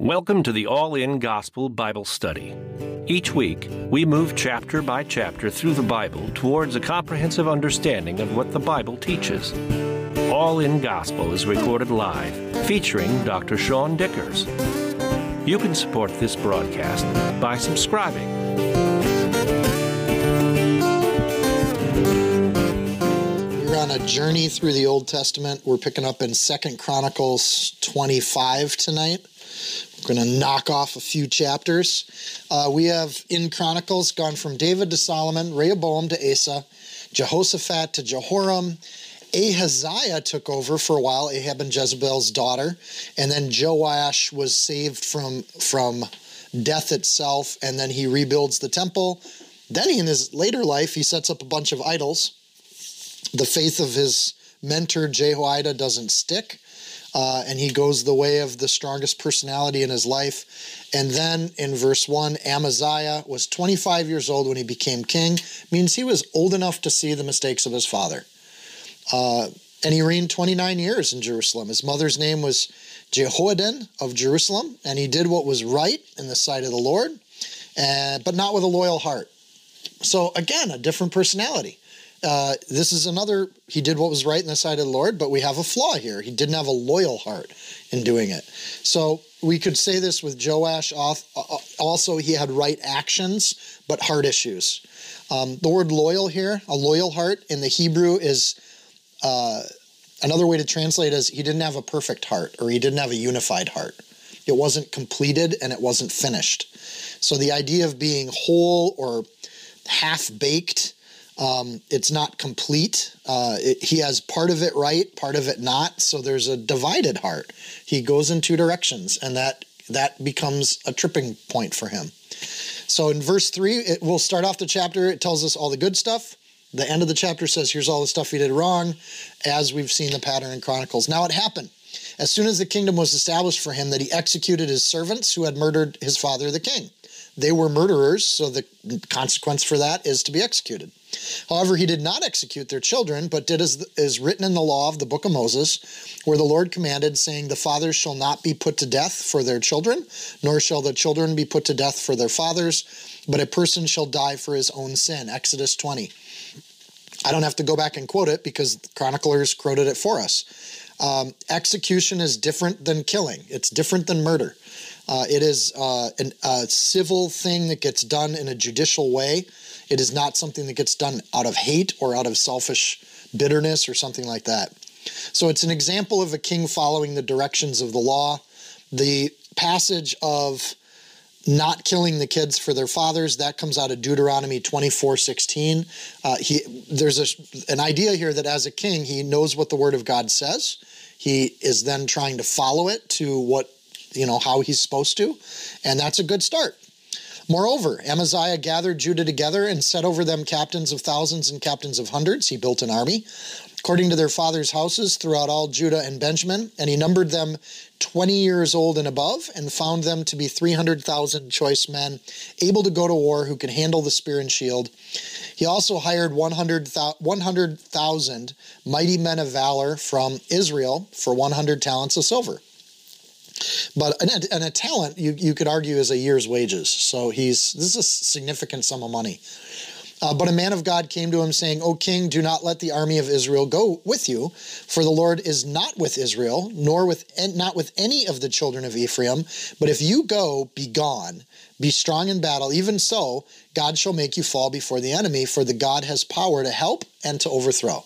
Welcome to the All In Gospel Bible Study. Each week, we move chapter by chapter through the Bible towards a comprehensive understanding of what the Bible teaches. All In Gospel is recorded live, featuring Dr. Seann Dikkers. You can support this broadcast by subscribing. We're on a journey through the Old Testament. We're picking up in Second Chronicles 25 tonight. We're going to knock off a few chapters. Uh, we have in Chronicles gone from David to Solomon, Rehoboam to Asa, Jehoshaphat to Jehoram. Ahaziah took over for a while, Ahab and Jezebel's daughter, and then Joash was saved from from death itself, and then he rebuilds the temple. Then in his later life, he sets up a bunch of idols. The faith of his mentor Jehoiada doesn't stick uh, and he goes the way of the strongest personality in his life. And then in verse 1, Amaziah was 25 years old when he became king, means he was old enough to see the mistakes of his father. Uh, and he reigned 29 years in Jerusalem. His mother's name was Jehoaddan of Jerusalem, and he did what was right in the sight of the Lord, but not with a loyal heart. So again, a different personality uh, this is another, he did what was right in the sight of the Lord, but we have a flaw here. He didn't have a loyal heart in doing it. So we could say this with Joash. Uh, also, he had right actions, but heart issues. Um, the word loyal here, a loyal heart in the Hebrew is uh, another way to translate is he didn't have a perfect heart or he didn't have a unified heart. It wasn't completed and it wasn't finished. So the idea of being whole or half baked um, it's not complete. Uh, it, he has part of it right, part of it not. So there's a divided heart. He goes in two directions, and that that becomes a tripping point for him. So in verse three, it will start off the chapter. It tells us all the good stuff. The end of the chapter says, "Here's all the stuff he did wrong," as we've seen the pattern in Chronicles. Now it happened as soon as the kingdom was established for him that he executed his servants who had murdered his father the king. They were murderers, so the consequence for that is to be executed. However, he did not execute their children, but did as is written in the law of the book of Moses, where the Lord commanded, saying, The fathers shall not be put to death for their children, nor shall the children be put to death for their fathers, but a person shall die for his own sin. Exodus 20. I don't have to go back and quote it because chroniclers quoted it for us. Um, execution is different than killing, it's different than murder. Uh, it is uh, an, a civil thing that gets done in a judicial way. It is not something that gets done out of hate or out of selfish bitterness or something like that. So it's an example of a king following the directions of the law. The passage of not killing the kids for their fathers that comes out of deuteronomy 24 16 uh, he, there's a, an idea here that as a king he knows what the word of god says he is then trying to follow it to what you know how he's supposed to and that's a good start Moreover, Amaziah gathered Judah together and set over them captains of thousands and captains of hundreds. He built an army according to their fathers' houses throughout all Judah and Benjamin, and he numbered them 20 years old and above, and found them to be 300,000 choice men, able to go to war, who could handle the spear and shield. He also hired 100,000 mighty men of valor from Israel for 100 talents of silver. But and, and a talent you, you could argue is a year's wages. So he's this is a significant sum of money. Uh, but a man of God came to him saying, O king, do not let the army of Israel go with you, for the Lord is not with Israel, nor with not with any of the children of Ephraim. But if you go, be gone, be strong in battle. Even so, God shall make you fall before the enemy, for the God has power to help and to overthrow.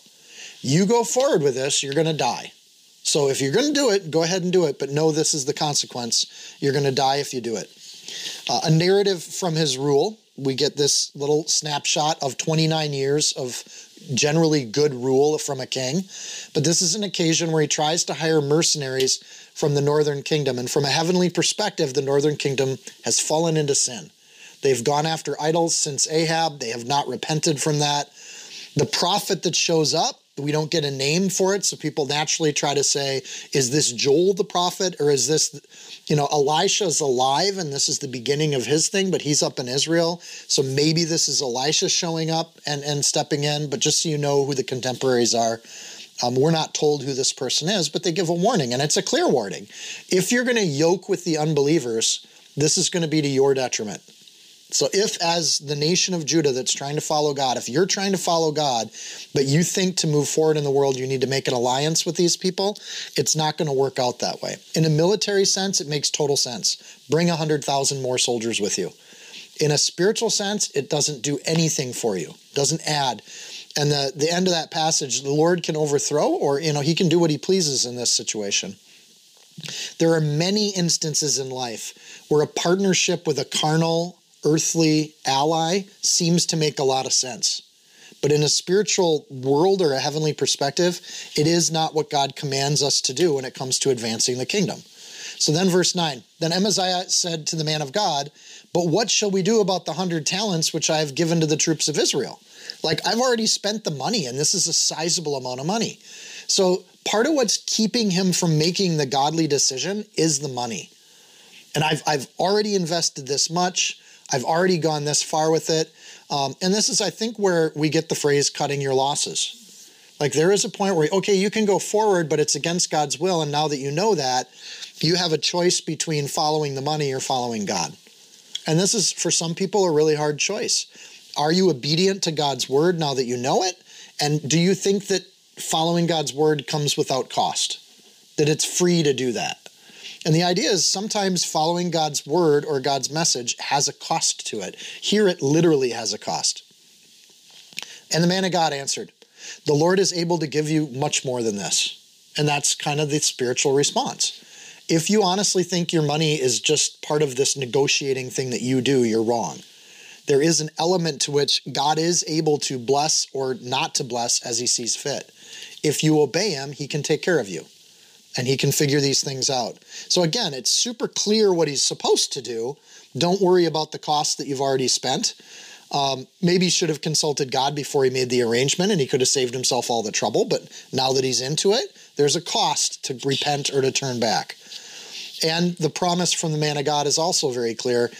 You go forward with this, you're going to die. So if you're going to do it, go ahead and do it, but know this is the consequence. You're going to die if you do it. Uh, a narrative from his rule. We get this little snapshot of 29 years of generally good rule from a king. But this is an occasion where he tries to hire mercenaries from the northern kingdom. And from a heavenly perspective, the northern kingdom has fallen into sin. They've gone after idols since Ahab, they have not repented from that. The prophet that shows up we don't get a name for it so people naturally try to say is this joel the prophet or is this you know elisha's alive and this is the beginning of his thing but he's up in israel so maybe this is elisha showing up and and stepping in but just so you know who the contemporaries are Um, we're not told who this person is, but they give a warning, and it's a clear warning. If you're going to yoke with the unbelievers, this is going to be to your detriment. So, if as the nation of Judah that's trying to follow God, if you're trying to follow God, but you think to move forward in the world, you need to make an alliance with these people, it's not going to work out that way. In a military sense, it makes total sense. Bring 100,000 more soldiers with you. In a spiritual sense, it doesn't do anything for you, doesn't add. And the, the end of that passage, the Lord can overthrow, or you know, he can do what he pleases in this situation. There are many instances in life where a partnership with a carnal earthly ally seems to make a lot of sense. But in a spiritual world or a heavenly perspective, it is not what God commands us to do when it comes to advancing the kingdom. So then, verse 9 Then Amaziah said to the man of God, But what shall we do about the hundred talents which I have given to the troops of Israel? Like, I've already spent the money, and this is a sizable amount of money. So, part of what's keeping him from making the godly decision is the money. And I've, I've already invested this much. I've already gone this far with it. Um, and this is, I think, where we get the phrase cutting your losses. Like there is a point where, okay, you can go forward, but it's against God's will. And now that you know that, you have a choice between following the money or following God. And this is, for some people, a really hard choice. Are you obedient to God's word now that you know it? And do you think that following God's word comes without cost? That it's free to do that? And the idea is sometimes following God's word or God's message has a cost to it. Here it literally has a cost. And the man of God answered, The Lord is able to give you much more than this. And that's kind of the spiritual response. If you honestly think your money is just part of this negotiating thing that you do, you're wrong. There is an element to which God is able to bless or not to bless as he sees fit. If you obey him, he can take care of you and he can figure these things out. So again, it's super clear what he's supposed to do. Don't worry about the costs that you've already spent. Um, maybe he should have consulted God before he made the arrangement and he could have saved himself all the trouble. But now that he's into it, there's a cost to repent or to turn back. And the promise from the man of God is also very clear.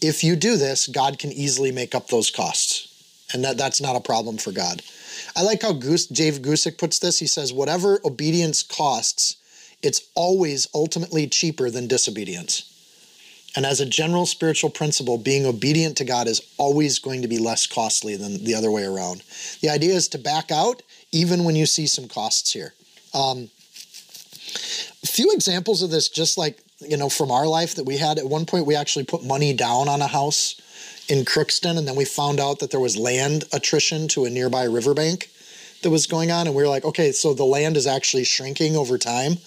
If you do this, God can easily make up those costs. And that, that's not a problem for God. I like how Goose, Dave Guzik puts this. He says, whatever obedience costs, it's always ultimately cheaper than disobedience. And as a general spiritual principle, being obedient to God is always going to be less costly than the other way around. The idea is to back out even when you see some costs here. Um, a few examples of this, just like you know, from our life that we had. At one point, we actually put money down on a house in Crookston, and then we found out that there was land attrition to a nearby riverbank that was going on, and we were like, okay, so the land is actually shrinking over time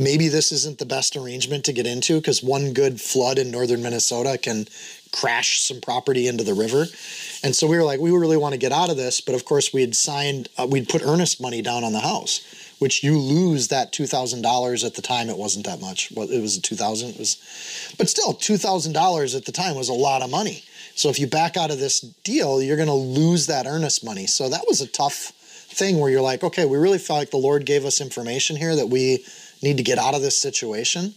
maybe this isn't the best arrangement to get into because one good flood in northern Minnesota can crash some property into the river. And so we were like, we really want to get out of this. But of course, we had signed, uh, we'd put earnest money down on the house, which you lose that $2,000 at the time. It wasn't that much. Well, it was 2000 It was, but still, $2,000 at the time was a lot of money. So if you back out of this deal, you're going to lose that earnest money. So that was a tough thing where you're like, okay, we really felt like the Lord gave us information here that we need to get out of this situation.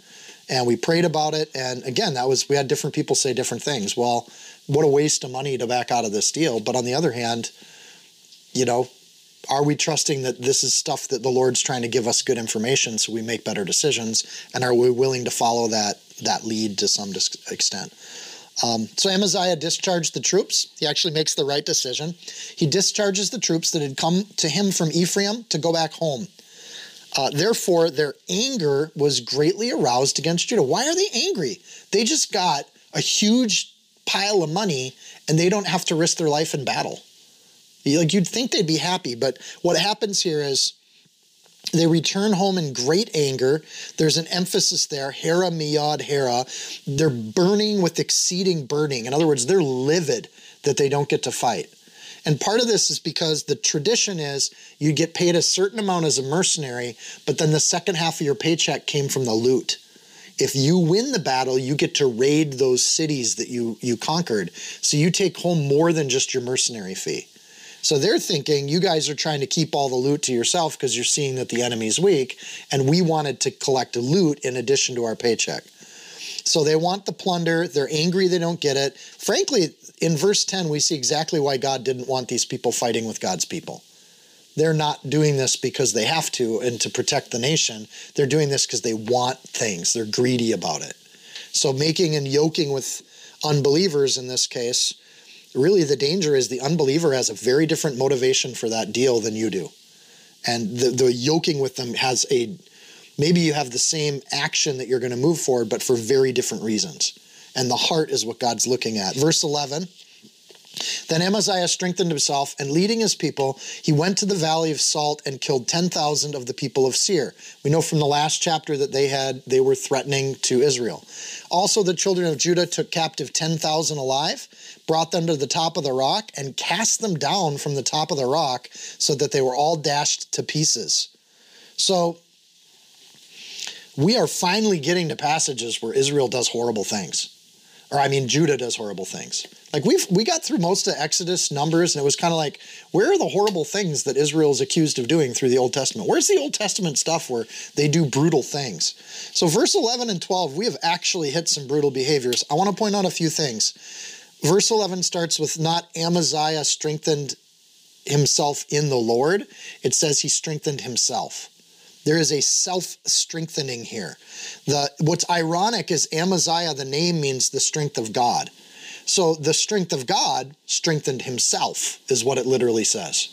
And we prayed about it. And again, that was, we had different people say different things. Well, what a waste of money to back out of this deal. But on the other hand, you know, are we trusting that this is stuff that the Lord's trying to give us good information so we make better decisions? And are we willing to follow that that lead to some extent? Um, so Amaziah discharged the troops. He actually makes the right decision. He discharges the troops that had come to him from Ephraim to go back home. Uh, therefore, their anger was greatly aroused against Judah. Why are they angry? They just got a huge pile of money and they don't have to risk their life in battle. Like you'd think they'd be happy, but what happens here is they return home in great anger. There's an emphasis there, Hera miyad Hera. They're burning with exceeding burning. In other words, they're livid that they don't get to fight. And part of this is because the tradition is you get paid a certain amount as a mercenary, but then the second half of your paycheck came from the loot. If you win the battle, you get to raid those cities that you you conquered. So you take home more than just your mercenary fee. So they're thinking you guys are trying to keep all the loot to yourself because you're seeing that the enemy's weak, and we wanted to collect loot in addition to our paycheck. So they want the plunder. They're angry they don't get it. Frankly, in verse 10, we see exactly why God didn't want these people fighting with God's people. they're not doing this because they have to and to protect the nation. They're doing this because they want things. They're greedy about it. So making and yoking with unbelievers in this case, really the danger is the unbeliever has a very different motivation for that deal than you do. And the, the yoking with them has a maybe you have the same action that you're going to move forward, but for very different reasons. And the heart is what God's looking at. Verse 11 then Amaziah strengthened himself, and leading his people, he went to the valley of Salt and killed 10,000 of the people of Seir. We know from the last chapter that they had they were threatening to Israel. Also the children of Judah took captive 10,000 alive, brought them to the top of the rock and cast them down from the top of the rock so that they were all dashed to pieces. So we are finally getting to passages where Israel does horrible things or I mean Judah does horrible things. Like we've we got through most of Exodus, Numbers, and it was kind of like, where are the horrible things that Israel is accused of doing through the Old Testament? Where's the Old Testament stuff where they do brutal things? So verse 11 and 12, we have actually hit some brutal behaviors. I want to point out a few things. Verse 11 starts with not Amaziah strengthened himself in the Lord. It says he strengthened himself. There is a self strengthening here. The, what's ironic is Amaziah, the name means the strength of God. So the strength of God strengthened himself, is what it literally says.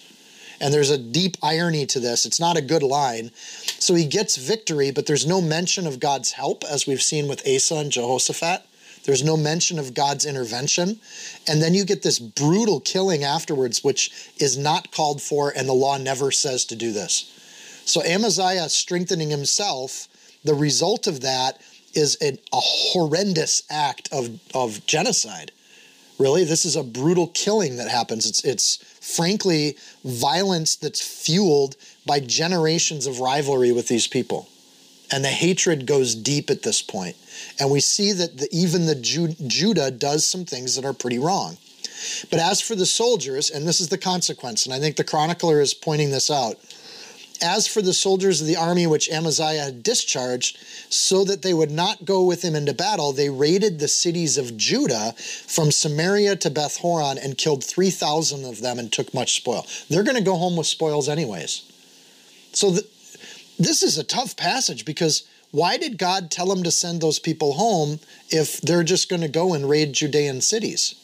And there's a deep irony to this. It's not a good line. So he gets victory, but there's no mention of God's help, as we've seen with Asa and Jehoshaphat. There's no mention of God's intervention. And then you get this brutal killing afterwards, which is not called for, and the law never says to do this. So Amaziah strengthening himself, the result of that is a horrendous act of, of genocide. Really, this is a brutal killing that happens. It's it's frankly violence that's fueled by generations of rivalry with these people. And the hatred goes deep at this point. And we see that the, even the Ju- Judah does some things that are pretty wrong. But as for the soldiers, and this is the consequence, and I think the chronicler is pointing this out, as for the soldiers of the army which Amaziah had discharged, so that they would not go with him into battle, they raided the cities of Judah from Samaria to Beth Horon and killed 3,000 of them and took much spoil. They're going to go home with spoils, anyways. So th- this is a tough passage because why did God tell them to send those people home if they're just going to go and raid Judean cities?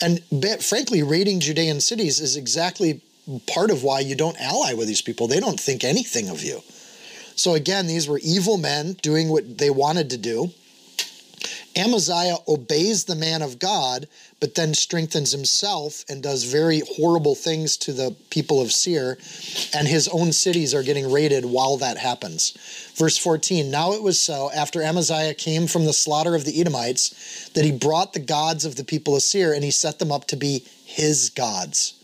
And frankly, raiding Judean cities is exactly part of why you don't ally with these people. They don't think anything of you. So again, these were evil men doing what they wanted to do. Amaziah obeys the man of God, but then strengthens himself and does very horrible things to the people of Seir, and his own cities are getting raided while that happens. Verse 14 Now it was so, after Amaziah came from the slaughter of the Edomites, that he brought the gods of the people of Seir and he set them up to be his gods.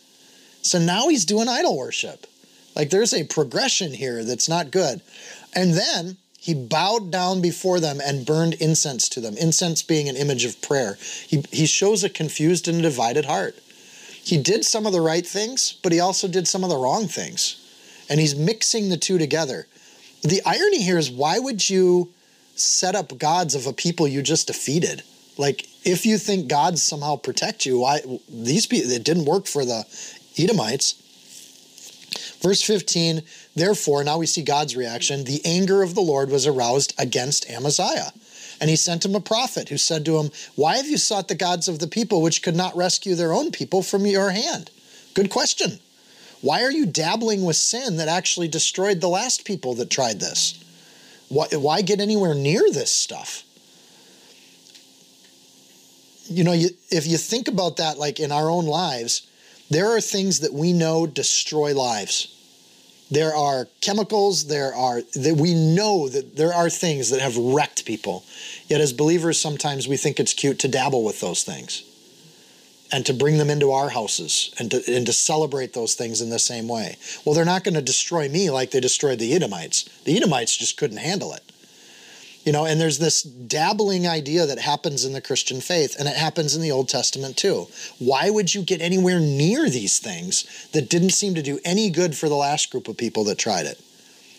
So now he's doing idol worship. Like there's a progression here that's not good. And then he bowed down before them and burned incense to them, incense being an image of prayer. He, he shows a confused and divided heart. He did some of the right things, but he also did some of the wrong things. And he's mixing the two together. The irony here is why would you set up gods of a people you just defeated? Like, if you think gods somehow protect you, why these people it didn't work for the Edomites. Verse 15, therefore, now we see God's reaction. The anger of the Lord was aroused against Amaziah. And he sent him a prophet who said to him, Why have you sought the gods of the people which could not rescue their own people from your hand? Good question. Why are you dabbling with sin that actually destroyed the last people that tried this? Why, why get anywhere near this stuff? You know, you, if you think about that, like in our own lives, there are things that we know destroy lives. There are chemicals, there are that we know that there are things that have wrecked people. Yet as believers sometimes we think it's cute to dabble with those things and to bring them into our houses and to, and to celebrate those things in the same way. Well, they're not going to destroy me like they destroyed the Edomites. The Edomites just couldn't handle it. You know, and there's this dabbling idea that happens in the Christian faith, and it happens in the Old Testament too. Why would you get anywhere near these things that didn't seem to do any good for the last group of people that tried it?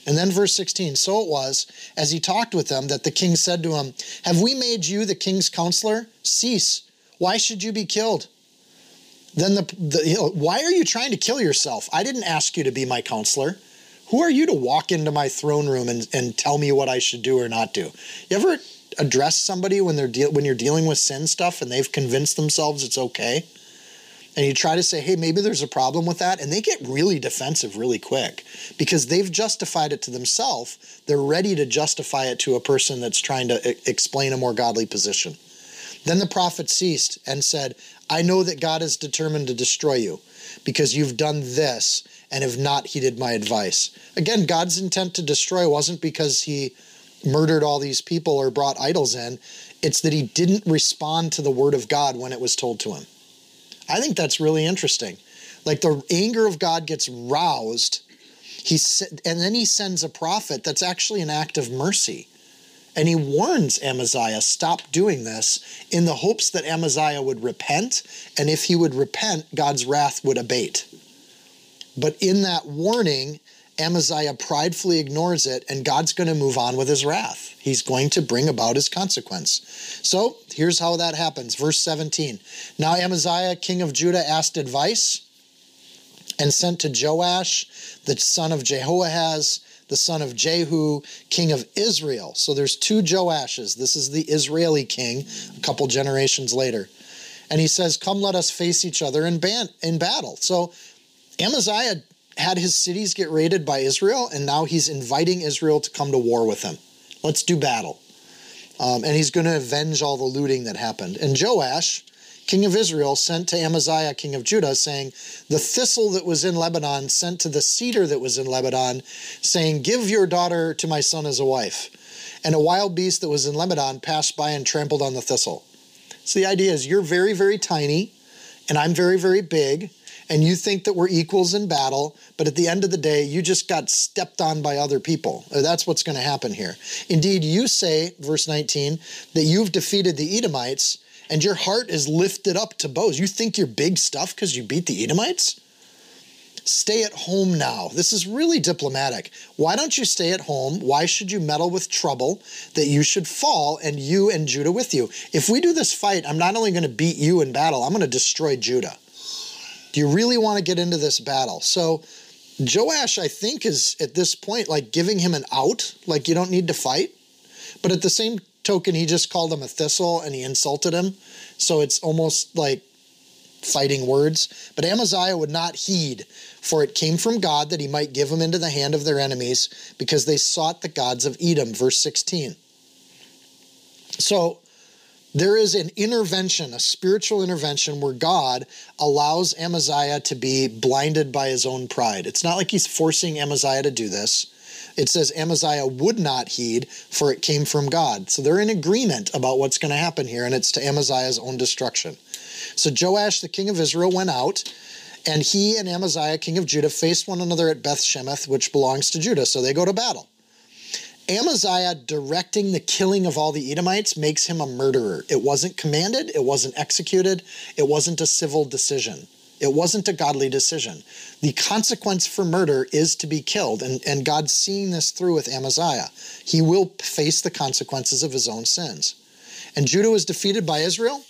And then verse 16 So it was, as he talked with them, that the king said to him, Have we made you the king's counselor? Cease. Why should you be killed? Then the, the why are you trying to kill yourself? I didn't ask you to be my counselor. Who are you to walk into my throne room and, and tell me what I should do or not do? You ever address somebody when they're when you're dealing with sin stuff and they've convinced themselves it's okay? And you try to say, hey, maybe there's a problem with that, and they get really defensive really quick because they've justified it to themselves. They're ready to justify it to a person that's trying to I- explain a more godly position. Then the prophet ceased and said, I know that God is determined to destroy you because you've done this and have not heeded my advice. Again, God's intent to destroy wasn't because he murdered all these people or brought idols in, it's that he didn't respond to the word of God when it was told to him. I think that's really interesting. Like the anger of God gets roused, he and then he sends a prophet that's actually an act of mercy. And he warns Amaziah, stop doing this, in the hopes that Amaziah would repent. And if he would repent, God's wrath would abate. But in that warning, Amaziah pridefully ignores it, and God's going to move on with his wrath. He's going to bring about his consequence. So here's how that happens. Verse 17. Now Amaziah, king of Judah, asked advice and sent to Joash, the son of Jehoahaz, the son of Jehu, king of Israel. So there's two Joashes. This is the Israeli king a couple generations later. And he says, Come, let us face each other in, ban- in battle. So Amaziah had his cities get raided by Israel, and now he's inviting Israel to come to war with him. Let's do battle. Um, and he's going to avenge all the looting that happened. And Joash, king of Israel, sent to Amaziah, king of Judah, saying, The thistle that was in Lebanon sent to the cedar that was in Lebanon, saying, Give your daughter to my son as a wife. And a wild beast that was in Lebanon passed by and trampled on the thistle. So the idea is you're very, very tiny, and I'm very, very big and you think that we're equals in battle, but at the end of the day, you just got stepped on by other people. Uh, that's what's going to happen here. Indeed, you say, verse 19, that you've defeated the Edomites and your heart is lifted up to bows. You think you're big stuff because you beat the Edomites? Stay at home now. This is really diplomatic. Why don't you stay at home? Why should you meddle with trouble that you should fall and you and Judah with you? If we do this fight, I'm not only going to beat you in battle, I'm going to destroy Judah. Do you really want to get into this battle? So Joash, I think, is at this point like giving him an out, like you don't need to fight. But at the same token, he just called him a thistle and he insulted him. So it's almost like fighting words. But Amaziah would not heed, for it came from God that he might give them into the hand of their enemies, because they sought the gods of Edom. Verse 16. So there is an intervention, a spiritual intervention where God allows Amaziah to be blinded by his own pride. It's not like he's forcing Amaziah to do this. It says Amaziah would not heed, for it came from God. So they're in agreement about what's going to happen here, and it's to Amaziah's own destruction. So Joash, the king of Israel, went out, and he and Amaziah, king of Judah, faced one another at Beth Shemesh, which belongs to Judah. So they go to battle. Amaziah directing the killing of all the Edomites makes him a murderer. It wasn't commanded, it wasn't executed, it wasn't a civil decision. It wasn't a godly decision. The consequence for murder is to be killed, and, and God's seeing this through with Amaziah. He will face the consequences of his own sins. And Judah was defeated by Israel,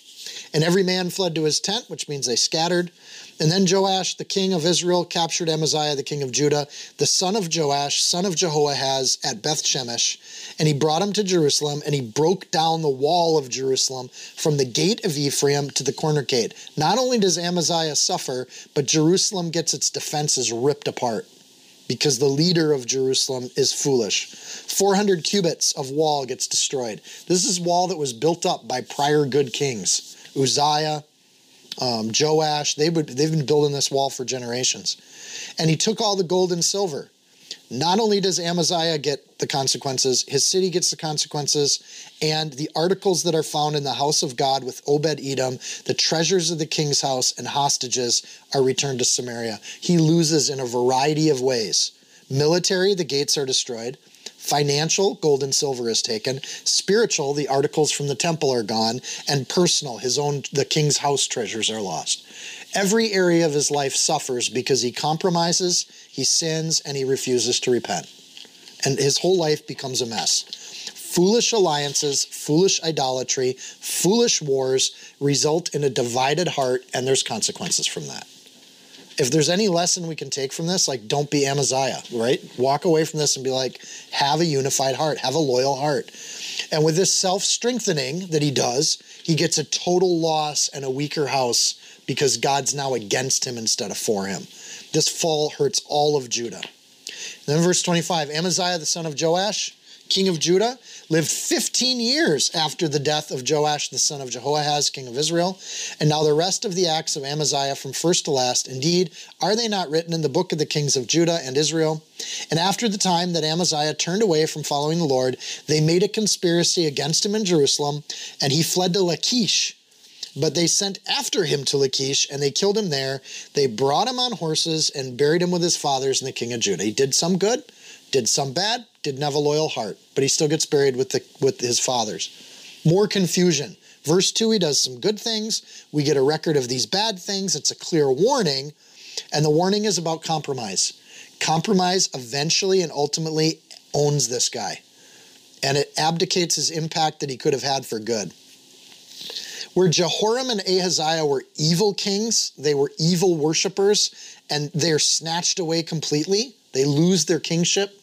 and every man fled to his tent, which means they scattered. And then Joash, the king of Israel, captured Amaziah, the king of Judah, the son of Joash, son of Jehoahaz, at Beth Shemesh. And he brought him to Jerusalem, and he broke down the wall of Jerusalem from the gate of Ephraim to the corner gate. Not only does Amaziah suffer, but Jerusalem gets its defenses ripped apart because the leader of Jerusalem is foolish. 400 cubits of wall gets destroyed. This is wall that was built up by prior good kings. Uzziah, um, Joash, they would, they've been building this wall for generations. And he took all the gold and silver. Not only does Amaziah get the consequences, his city gets the consequences, and the articles that are found in the house of God with Obed Edom, the treasures of the king's house, and hostages are returned to Samaria. He loses in a variety of ways. Military, the gates are destroyed. Financial, gold and silver is taken. Spiritual, the articles from the temple are gone. And personal, his own, the king's house treasures are lost. Every area of his life suffers because he compromises, he sins, and he refuses to repent. And his whole life becomes a mess. Foolish alliances, foolish idolatry, foolish wars result in a divided heart, and there's consequences from that. If there's any lesson we can take from this, like don't be Amaziah, right? Walk away from this and be like, have a unified heart, have a loyal heart. And with this self strengthening that he does, he gets a total loss and a weaker house because God's now against him instead of for him. This fall hurts all of Judah. Then verse 25 Amaziah, the son of Joash, king of Judah, lived 15 years after the death of Joash, the son of Jehoahaz, king of Israel. And now the rest of the acts of Amaziah from first to last, indeed, are they not written in the book of the kings of Judah and Israel? And after the time that Amaziah turned away from following the Lord, they made a conspiracy against him in Jerusalem, and he fled to Lachish. But they sent after him to Lachish, and they killed him there. They brought him on horses and buried him with his fathers and the king of Judah. He did some good, did some bad, didn't have a loyal heart, but he still gets buried with the with his fathers. More confusion. Verse 2, he does some good things. We get a record of these bad things. It's a clear warning, and the warning is about compromise. Compromise eventually and ultimately owns this guy, and it abdicates his impact that he could have had for good. Where Jehoram and Ahaziah were evil kings, they were evil worshippers, and they're snatched away completely. They lose their kingship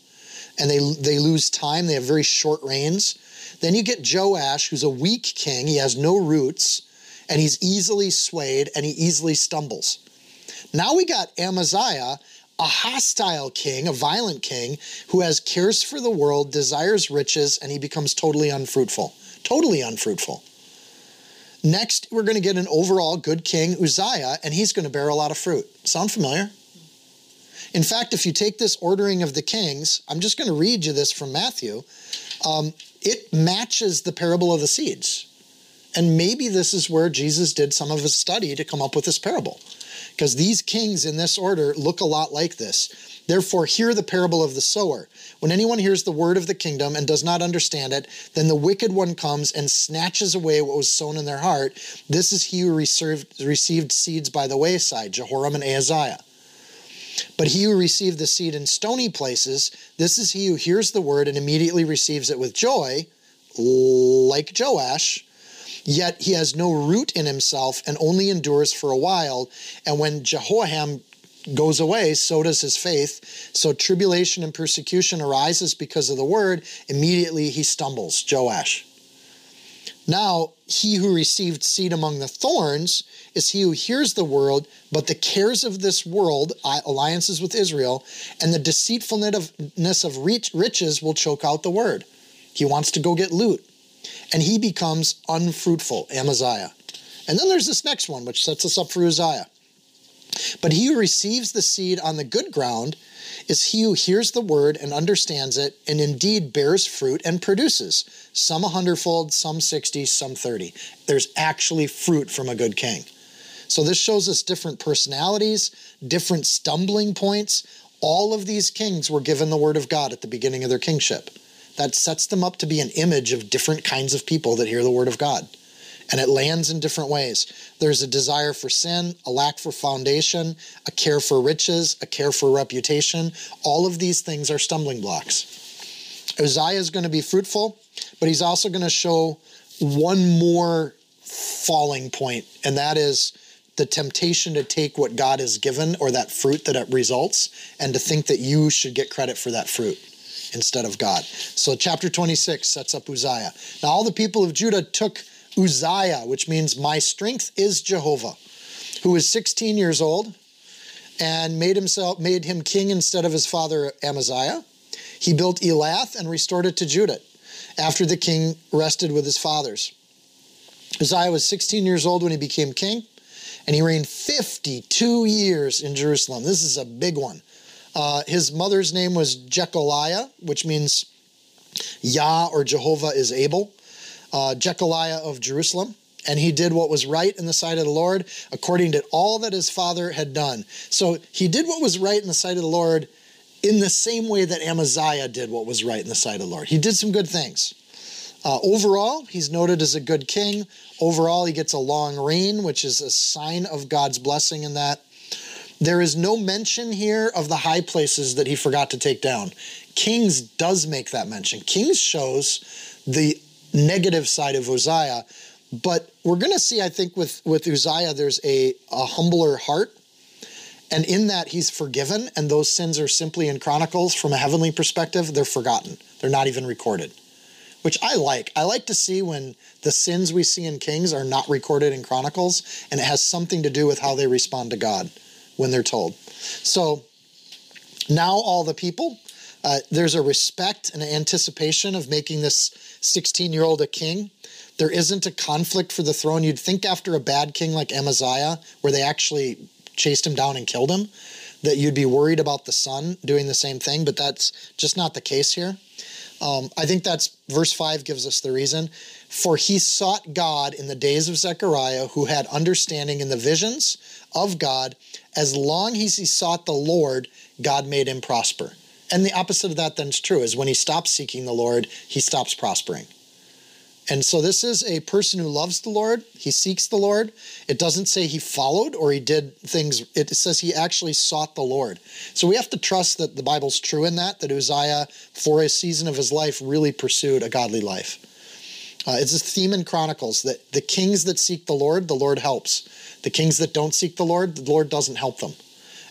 and they, they lose time. They have very short reigns. Then you get Joash, who's a weak king. He has no roots, and he's easily swayed and he easily stumbles. Now we got Amaziah, a hostile king, a violent king, who has cares for the world, desires riches, and he becomes totally unfruitful. Totally unfruitful. Next, we're going to get an overall good king, Uzziah, and he's going to bear a lot of fruit. Sound familiar? In fact, if you take this ordering of the kings, I'm just going to read you this from Matthew. Um, it matches the parable of the seeds. And maybe this is where Jesus did some of his study to come up with this parable. Because these kings in this order look a lot like this. Therefore, hear the parable of the sower. When anyone hears the word of the kingdom and does not understand it, then the wicked one comes and snatches away what was sown in their heart. This is he who received, seeds by the wayside, Jehoram and Ahaziah. But he who received the seed in stony places, this is he who hears the word and immediately receives it with joy, like Joash. Yet he has no root in himself and only endures for a while. And when Jehoiada goes away, so does his faith. So tribulation and persecution arises because of the word. Immediately he stumbles, Joash. Now, he who received seed among the thorns is he who hears the word, but the cares of this world, alliances with Israel, and the deceitfulness of riches will choke out the word. He wants to go get loot. And he becomes unfruitful, Amaziah. And then there's this next one, which sets us up for Uzziah. But he who receives the seed on the good ground is he who hears the word and understands it, and indeed bears fruit and produces, some a hundredfold, some sixty, some thirty. There's actually fruit from a good king. So this shows us different personalities, different stumbling points. All of these kings were given the word of God at the beginning of their kingship. That sets them up to be an image of different kinds of people that hear the word of God and it lands in different ways. There's a desire for sin, a lack for foundation, a care for riches, a care for reputation. All of these things are stumbling blocks. Uzziah is going to be fruitful, but he's also going to show one more falling point, and that is the temptation to take what God has given or that fruit that it results and to think that you should get credit for that fruit instead of God. So, chapter 26 sets up Uzziah. Now, all the people of Judah took Uzziah, which means my strength is Jehovah, who was 16 years old and made himself made him king instead of his father Amaziah. He built Elath and restored it to Judah after the king rested with his fathers. Uzziah was 16 years old when he became king, and he reigned 52 years in Jerusalem. This is a big one. Uh, his mother's name was Jecholiah, which means Yah or Jehovah is able uh, Jecholiah of Jerusalem, and he did what was right in the sight of the Lord, according to all that his father had done. So he did what was right in the sight of the Lord in the same way that Amaziah did what was right in the sight of the Lord. He did some good things. Uh, overall, he's noted as a good king. Overall, he gets a long reign, which is a sign of God's blessing in that. There is no mention here of the high places that he forgot to take down. Kings does make that mention. Kings shows the negative side of Uzziah. But we're going to see, I think, with, with Uzziah, there's a, a humbler heart. And in that, he's forgiven, and those sins are simply in Chronicles from a heavenly perspective, they're forgotten. They're not even recorded, which I like. I like to see when the sins we see in Kings are not recorded in Chronicles, and it has something to do with how they respond to God when they're told. So now, all the people, uh, there's a respect and an anticipation of making this 16 year old a king. There isn't a conflict for the throne. You'd think after a bad king like Amaziah, where they actually chased him down and killed him, that you'd be worried about the son doing the same thing, but that's just not the case here. Um, I think that's verse 5 gives us the reason. For he sought God in the days of Zechariah, who had understanding in the visions of God. As long as he sought the Lord, God made him prosper. And the opposite of that then is true, is when he stops seeking the Lord, he stops prospering. And so this is a person who loves the Lord. He seeks the Lord. It doesn't say he followed or he did things, it says he actually sought the Lord. So we have to trust that the Bible's true in that, that Uzziah, for a season of his life, really pursued a godly life. Uh, it's a theme in Chronicles that the kings that seek the Lord, the Lord helps. The kings that don't seek the Lord, the Lord doesn't help them.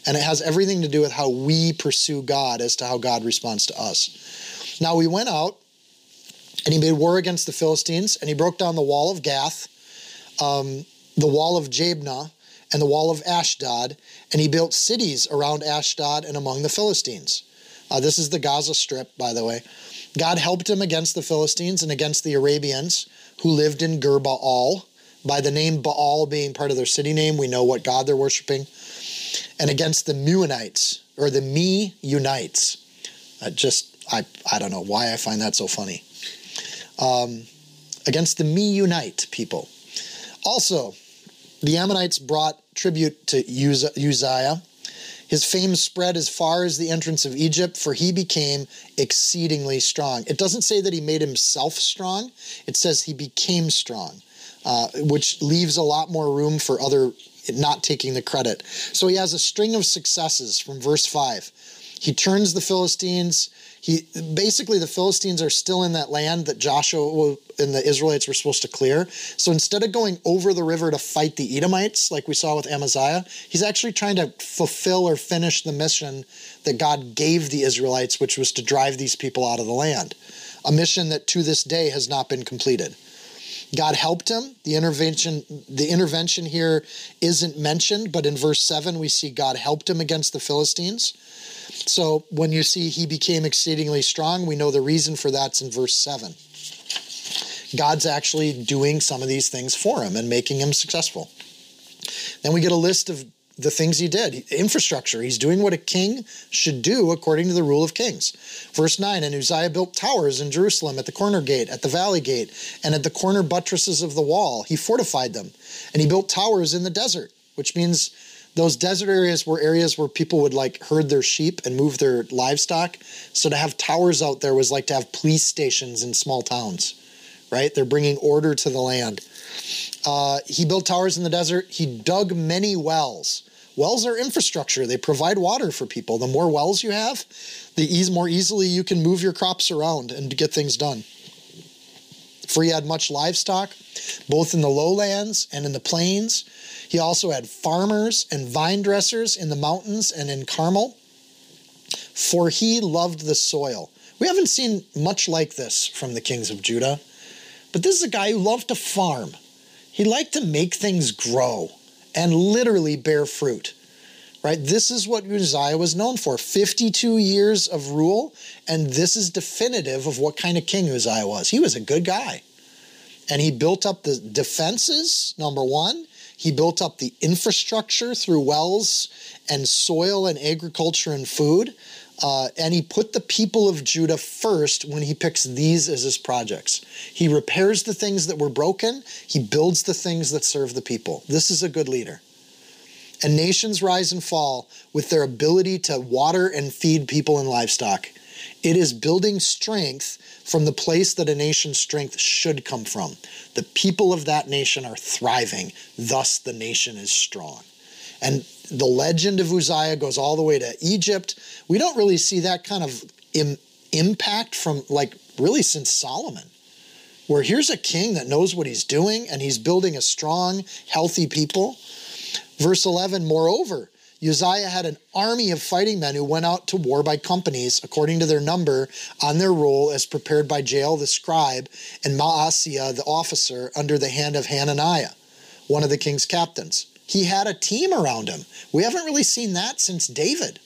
And it has everything to do with how we pursue God as to how God responds to us. Now we went out and he made war against the Philistines, and he broke down the wall of Gath, um, the wall of Jabneh, and the wall of Ashdod, and he built cities around Ashdod and among the Philistines. Uh, this is the Gaza Strip, by the way. God helped him against the Philistines and against the Arabians who lived in Gur Baal. By the name Baal being part of their city name, we know what God they're worshiping. And against the Meunites, or the Me Unites. Uh, just, I, I don't know why I find that so funny um, against the Me Unite people. Also, the Ammonites brought tribute to Uzziah. His fame spread as far as the entrance of Egypt, for he became exceedingly strong. It doesn't say that he made himself strong, it says he became strong, uh, which leaves a lot more room for other not taking the credit. So he has a string of successes from verse 5. He turns the Philistines, he basically the Philistines are still in that land that Joshua and the Israelites were supposed to clear. So instead of going over the river to fight the Edomites, like we saw with Amaziah, he's actually trying to fulfill or finish the mission that God gave the Israelites, which was to drive these people out of the land. A mission that to this day has not been completed. God helped him. The intervention, the intervention here isn't mentioned, but in verse 7 we see God helped him against the Philistines. So when you see he became exceedingly strong, we know the reason for that's in verse 7. God's actually doing some of these things for him and making him successful. Then we get a list of the things he did. Infrastructure. He's doing what a king should do according to the rule of kings. Verse 9 And Uzziah built towers in Jerusalem at the corner gate, at the valley gate, and at the corner buttresses of the wall. He fortified them. And he built towers in the desert, which means those desert areas were areas where people would like herd their sheep and move their livestock. So to have towers out there was like to have police stations in small towns, right? They're bringing order to the land. Uh, he built towers in the desert. He dug many wells. Wells are infrastructure. They provide water for people. The more wells you have, the ease more easily you can move your crops around and get things done. For he had much livestock, both in the lowlands and in the plains. He also had farmers and vine dressers in the mountains and in Carmel, for he loved the soil. We haven't seen much like this from the kings of Judah, but this is a guy who loved to farm. He liked to make things grow and literally bear fruit. Right? This is what Uzziah was known for 52 years of rule, and this is definitive of what kind of king Uzziah was. He was a good guy. And he built up the defenses, number one. He built up the infrastructure through wells and soil and agriculture and food. Uh, and he put the people of Judah first when he picks these as his projects. He repairs the things that were broken, he builds the things that serve the people. This is a good leader. And nations rise and fall with their ability to water and feed people and livestock. It is building strength from the place that a nation's strength should come from. The people of that nation are thriving, thus, the nation is strong. And the legend of Uzziah goes all the way to Egypt. We don't really see that kind of Im- impact from, like, really since Solomon. where here's a king that knows what he's doing and he's building a strong, healthy people. Verse 11, moreover, Uzziah had an army of fighting men who went out to war by companies, according to their number, on their roll, as prepared by Jeiel the scribe and Maaseiah the officer, under the hand of Hananiah, one of the king's captains. He had a team around him. We haven't really seen that since David,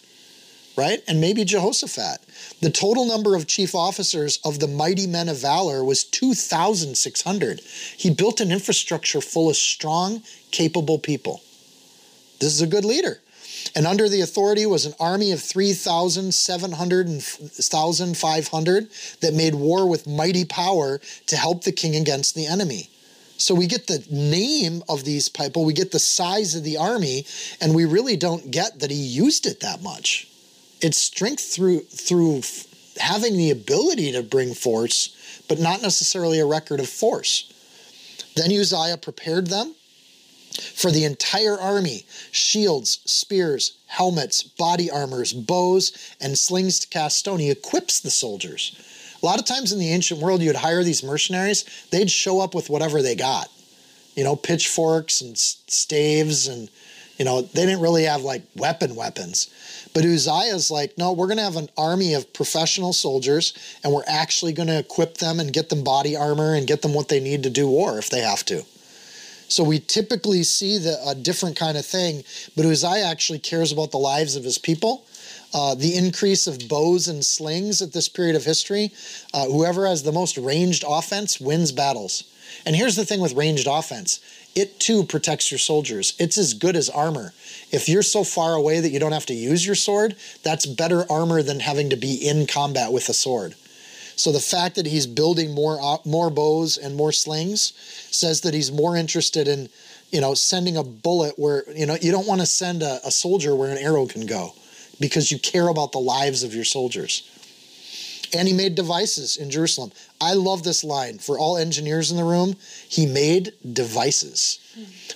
right? And maybe Jehoshaphat. The total number of chief officers of the mighty men of valor was 2,600. He built an infrastructure full of strong, capable people. This is a good leader. And under the authority was an army of 3,700 and 1,500 that made war with mighty power to help the king against the enemy. So we get the name of these people, we get the size of the army, and we really don't get that he used it that much. It's strength through through having the ability to bring force, but not necessarily a record of force. Then Uzziah prepared them for the entire army shields, spears, helmets, body armors, bows, and slings to cast stone. He equips the soldiers. A lot of times in the ancient world, you'd hire these mercenaries, they'd show up with whatever they got. You know, pitchforks and staves, and, you know, they didn't really have like weapon weapons. But Uzziah's like, no, we're going to have an army of professional soldiers, and we're actually going to equip them and get them body armor and get them what they need to do war if they have to. So we typically see the, a different kind of thing, but Uzziah actually cares about the lives of his people. Uh, the increase of bows and slings at this period of history, uh, whoever has the most ranged offense wins battles. And here's the thing with ranged offense it too protects your soldiers. It's as good as armor. If you're so far away that you don't have to use your sword, that's better armor than having to be in combat with a sword. So the fact that he's building more more bows and more slings says that he's more interested in, you know, sending a bullet where you know you don't want to send a, a soldier where an arrow can go, because you care about the lives of your soldiers. And he made devices in Jerusalem. I love this line for all engineers in the room. He made devices.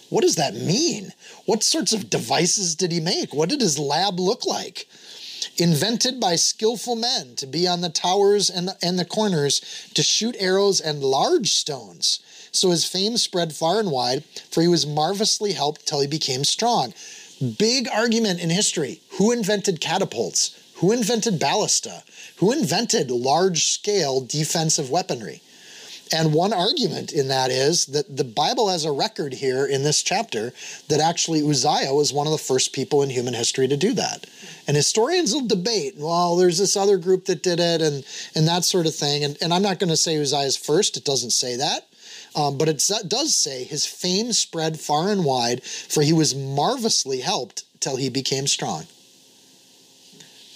What does that mean? What sorts of devices did he make? What did his lab look like? invented by skillful men to be on the towers and the, and the corners to shoot arrows and large stones. So his fame spread far and wide, for he was marvelously helped till he became strong. Big argument in history. Who invented catapults? Who invented ballista? Who invented large scale defensive weaponry? And one argument in that is that the Bible has a record here in this chapter that actually Uzziah was one of the first people in human history to do that. And historians will debate, well, there's this other group that did it and, and that sort of thing. And, and I'm not going to say Uzziah's first, it doesn't say that. Um, but it does say his fame spread far and wide, for he was marvelously helped till he became strong.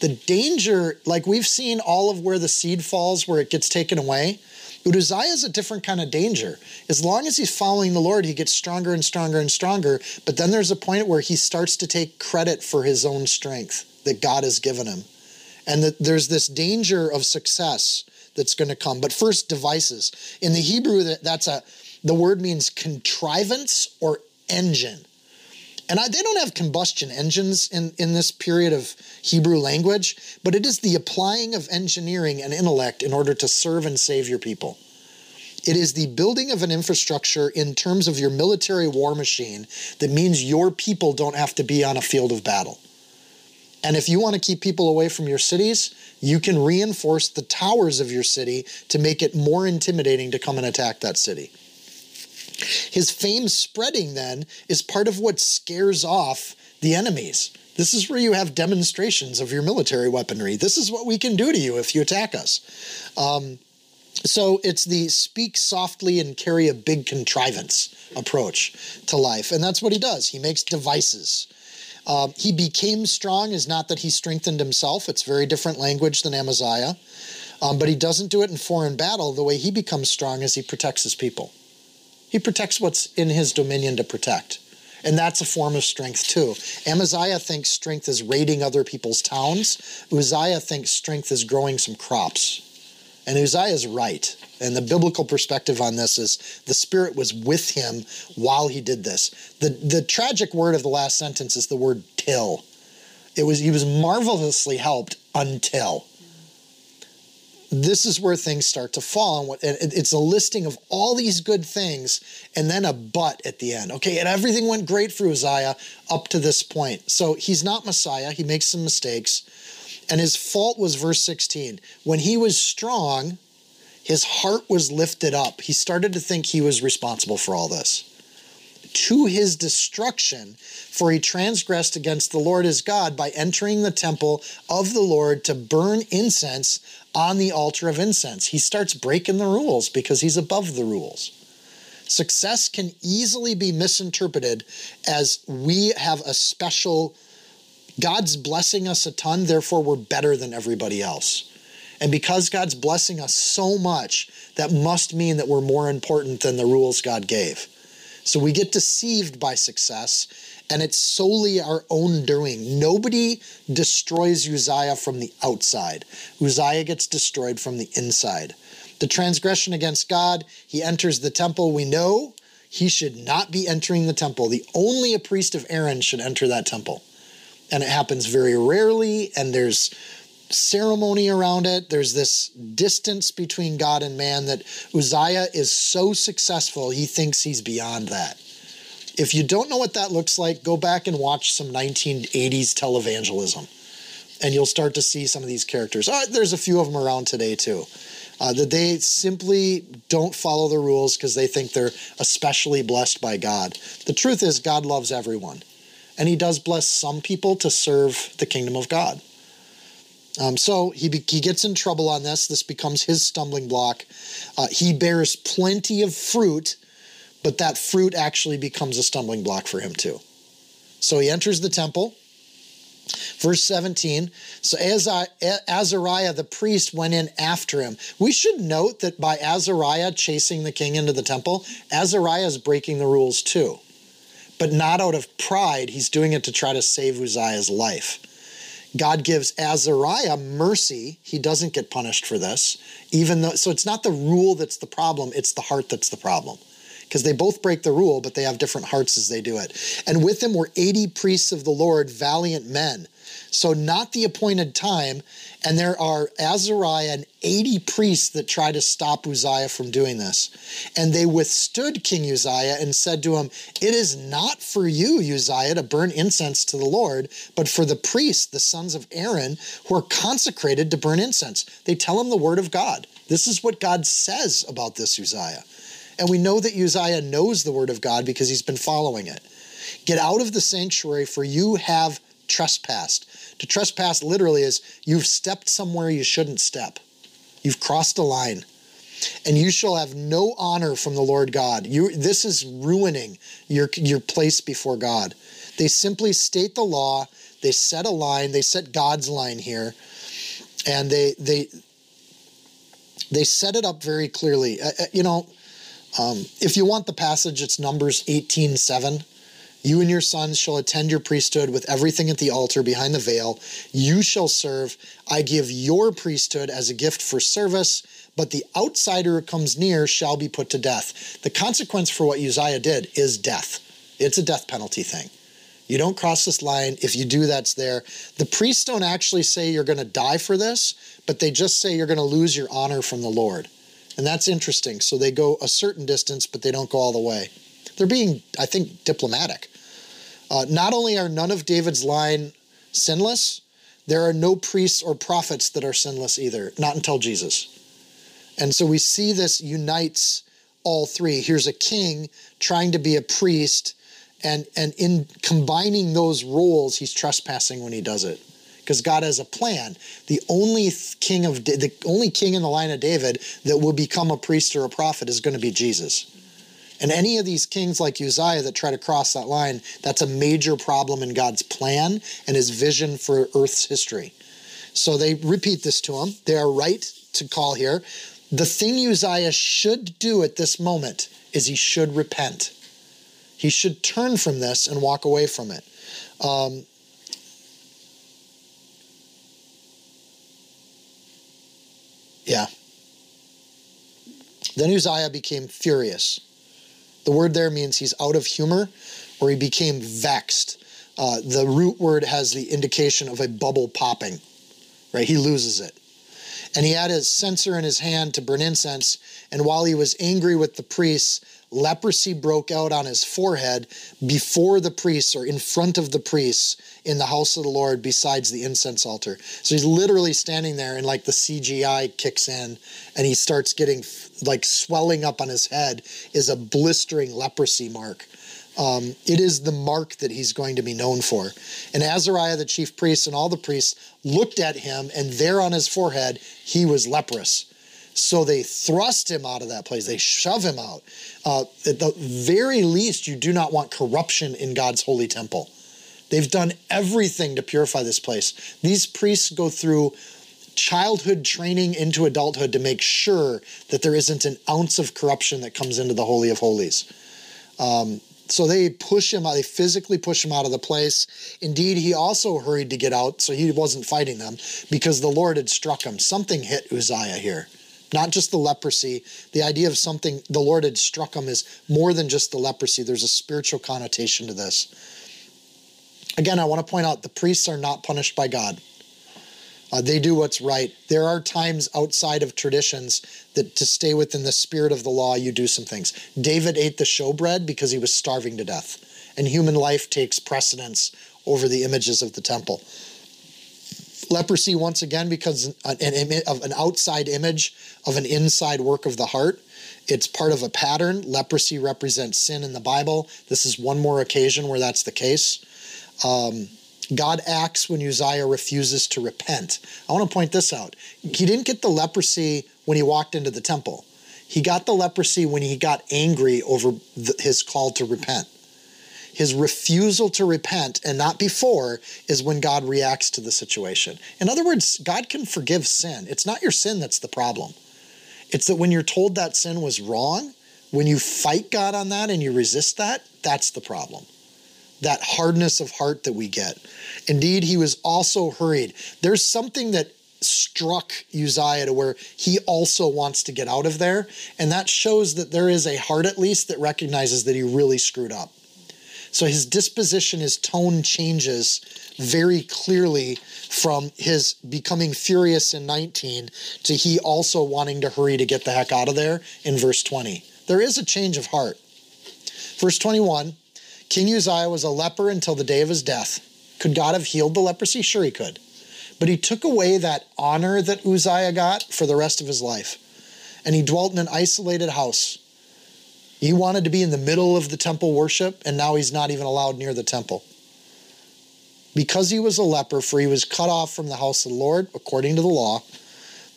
The danger, like we've seen all of where the seed falls, where it gets taken away but Uzziah is a different kind of danger. As long as he's following the Lord, he gets stronger and stronger and stronger. But then there's a point where he starts to take credit for his own strength that God has given him. And that there's this danger of success that's going to come. But first, devices. In the Hebrew, that's a the word means contrivance or engine. And I, they don't have combustion engines in, in this period of Hebrew language, but it is the applying of engineering and intellect in order to serve and save your people. It is the building of an infrastructure in terms of your military war machine that means your people don't have to be on a field of battle. And if you want to keep people away from your cities, you can reinforce the towers of your city to make it more intimidating to come and attack that city. His fame spreading then is part of what scares off the enemies. This is where you have demonstrations of your military weaponry. This is what we can do to you if you attack us. Um, so it's the speak softly and carry a big contrivance approach to life. And that's what he does. He makes devices. Uh, he became strong is not that he strengthened himself. It's very different language than Amaziah. Um, but he doesn't do it in foreign battle. The way he becomes strong is he protects his people. He protects what's in his dominion to protect. And that's a form of strength too. Amaziah thinks strength is raiding other people's towns. Uzziah thinks strength is growing some crops. And Uzziah is right. And the biblical perspective on this is the Spirit was with him while he did this. The, the tragic word of the last sentence is the word till. It was he was marvelously helped until. This is where things start to fall. And, what, it's a listing of all these good things and then a but at the end. Okay, and everything went great for Uzziah up to this point. So he's not Messiah. He makes some mistakes. And his fault was verse 16. When he was strong, his heart was lifted up. He started to think he was responsible for all this. To his destruction, for he transgressed against the Lord his God by entering the temple of the Lord to burn incense on the altar of incense. He starts breaking the rules because he's above the rules. Success can easily be misinterpreted as we have a special, God's blessing us a ton, therefore we're better than everybody else. And because God's blessing us so much, that must mean that we're more important than the rules God gave. So we get deceived by success, and it's solely our own doing. Nobody destroys Uzziah from the outside, Uzziah gets destroyed from the inside. The transgression against God, he enters the temple. We know he should not be entering the temple. The only a priest of Aaron should enter that temple. And it happens very rarely, and there's ceremony around it. There's this distance between God and man that Uzziah is so successful, he thinks he's beyond that. If you don't know what that looks like, go back and watch some 1980s televangelism, and you'll start to see some of these characters. Oh, there's a few of them around today, too. Uh, that they simply don't follow the rules because they think they're especially blessed by God. The truth is, God loves everyone, and He does bless some people to serve the kingdom of God. Um, so he, be, he gets in trouble on this. This becomes his stumbling block. Uh, he bears plenty of fruit, but that fruit actually becomes a stumbling block for him too. So he enters the temple. Verse 17. So Azariah the priest went in after him. We should note that by Azariah chasing the king into the temple, Azariah is breaking the rules too. But not out of pride, he's doing it to try to save Uzziah's life. God gives Azariah mercy. He doesn't get punished for this, even though, so it's not the rule that's the problem, it's the heart that's the problem. Because they both break the rule, but they have different hearts as they do it. And with them were 80 priests of the Lord, valiant men so, not the appointed time. And there are Azariah and 80 priests that try to stop Uzziah from doing this. And they withstood King Uzziah and said to him, It is not for you, Uzziah, to burn incense to the Lord, but for the priests, the sons of Aaron, who are consecrated to burn incense. They tell him the word of God. This is what God says about this Uzziah. And we know that Uzziah knows the word of God because he's been following it. Get out of the sanctuary, for you have trespassed. To trespass literally is you've stepped somewhere you shouldn't step. You've crossed a line. And you shall have no honor from the Lord God. You, this is ruining your, your place before God. They simply state the law, they set a line, they set God's line here, and they they they set it up very clearly. Uh, uh you know, um, if you want the passage, it's Numbers 18 7. You and your sons shall attend your priesthood with everything at the altar behind the veil. You shall serve. I give your priesthood as a gift for service, but the outsider who comes near shall be put to death. The consequence for what Uzziah did is death. It's a death penalty thing. You don't cross this line. If you do, that's there. The priests don't actually say you're going to die for this, but they just say you're going to lose your honor from the Lord. And that's interesting. So they go a certain distance, but they don't go all the way. They're being, I think, diplomatic. Uh, not only are none of David's line sinless, there are no priests or prophets that are sinless either, not until Jesus. And so we see this unites all three. Here's a king trying to be a priest, and, and in combining those roles, he's trespassing when he does it. Because God has a plan. The only king of the only king in the line of David that will become a priest or a prophet is going to be Jesus. And any of these kings like Uzziah that try to cross that line, that's a major problem in God's plan and his vision for Earth's history. So they repeat this to him. They are right to call here. The thing Uzziah should do at this moment is he should repent. He should turn from this and walk away from it. Um, yeah. Then Uzziah became furious. The word there means he's out of humor or he became vexed. Uh, the root word has the indication of a bubble popping, right? He loses it. And he had his censer in his hand to burn incense. And while he was angry with the priests, leprosy broke out on his forehead before the priests or in front of the priests in the house of the Lord besides the incense altar. So he's literally standing there and like the CGI kicks in and he starts getting like swelling up on his head is a blistering leprosy mark. Um, it is the mark that he's going to be known for. And Azariah, the chief priest, and all the priests looked at him, and there on his forehead, he was leprous. So they thrust him out of that place. They shove him out. Uh, at the very least, you do not want corruption in God's holy temple. They've done everything to purify this place. These priests go through childhood training into adulthood to make sure that there isn't an ounce of corruption that comes into the Holy of Holies. Um, so they push him out, they physically push him out of the place. Indeed, he also hurried to get out, so he wasn't fighting them because the Lord had struck him. Something hit Uzziah here not just the leprosy. The idea of something the Lord had struck him is more than just the leprosy. There's a spiritual connotation to this. Again, I want to point out the priests are not punished by God. Uh, they do what's right. There are times outside of traditions that to stay within the spirit of the law, you do some things. David ate the showbread because he was starving to death, and human life takes precedence over the images of the temple. Leprosy, once again, because an, an, of an outside image of an inside work of the heart. It's part of a pattern. Leprosy represents sin in the Bible. This is one more occasion where that's the case. Um, God acts when Uzziah refuses to repent. I want to point this out. He didn't get the leprosy when he walked into the temple. He got the leprosy when he got angry over the, his call to repent. His refusal to repent and not before is when God reacts to the situation. In other words, God can forgive sin. It's not your sin that's the problem. It's that when you're told that sin was wrong, when you fight God on that and you resist that, that's the problem. That hardness of heart that we get. Indeed, he was also hurried. There's something that struck Uzziah to where he also wants to get out of there. And that shows that there is a heart, at least, that recognizes that he really screwed up. So his disposition, his tone changes very clearly from his becoming furious in 19 to he also wanting to hurry to get the heck out of there in verse 20. There is a change of heart. Verse 21 King Uzziah was a leper until the day of his death. Could God have healed the leprosy? Sure, he could. But he took away that honor that Uzziah got for the rest of his life. And he dwelt in an isolated house he wanted to be in the middle of the temple worship, and now he's not even allowed near the temple. Because he was a leper, for he was cut off from the house of the Lord, according to the law.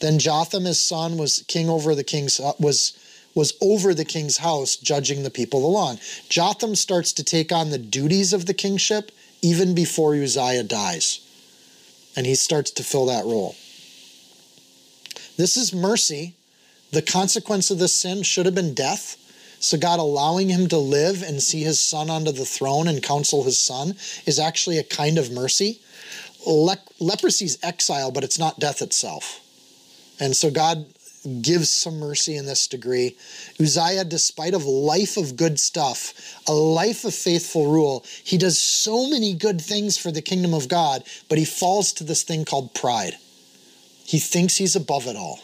Then Jotham, his son, was king over the king's was was over the king's house, judging the people along. Jotham starts to take on the duties of the kingship even before Uzziah dies, and he starts to fill that role. This is mercy. The consequence of this sin should have been death so, God allowing him to live and see his son onto the throne and counsel his son is actually a kind of mercy. Le- leprosy is exile, but it's not death itself. And so, God gives some mercy in this degree. Uzziah, despite of life of good stuff, a life of faithful rule, he does so many good things for the kingdom of God, but he falls to this thing called pride. He thinks he's above it all.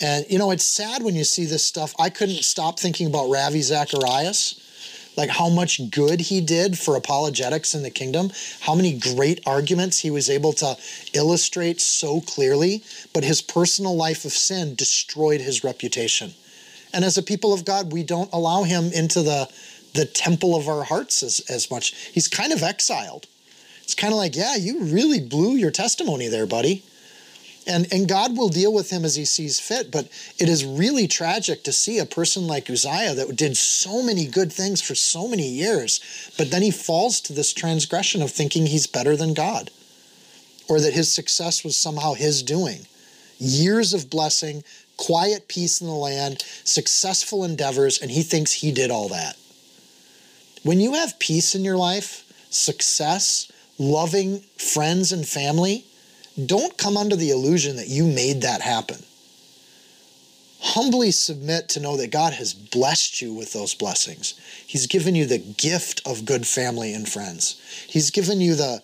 And you know, it's sad when you see this stuff. I couldn't stop thinking about Ravi Zacharias, like how much good he did for apologetics in the kingdom, how many great arguments he was able to illustrate so clearly, but his personal life of sin destroyed his reputation. And as a people of God, we don't allow him into the the temple of our hearts as, as much. He's kind of exiled. It's kind of like, yeah, you really blew your testimony there, buddy and and God will deal with him as he sees fit. But it is really tragic to see a person like Uzziah that did so many good things for so many years, but then he falls to this transgression of thinking he's better than God, or that his success was somehow his doing. Years of blessing, quiet peace in the land, successful endeavors, and he thinks he did all that. When you have peace in your life, success, loving friends and family, don't come under the illusion that you made that happen. Humbly submit to know that God has blessed you with those blessings. He's given you the gift of good family and friends. He's given you the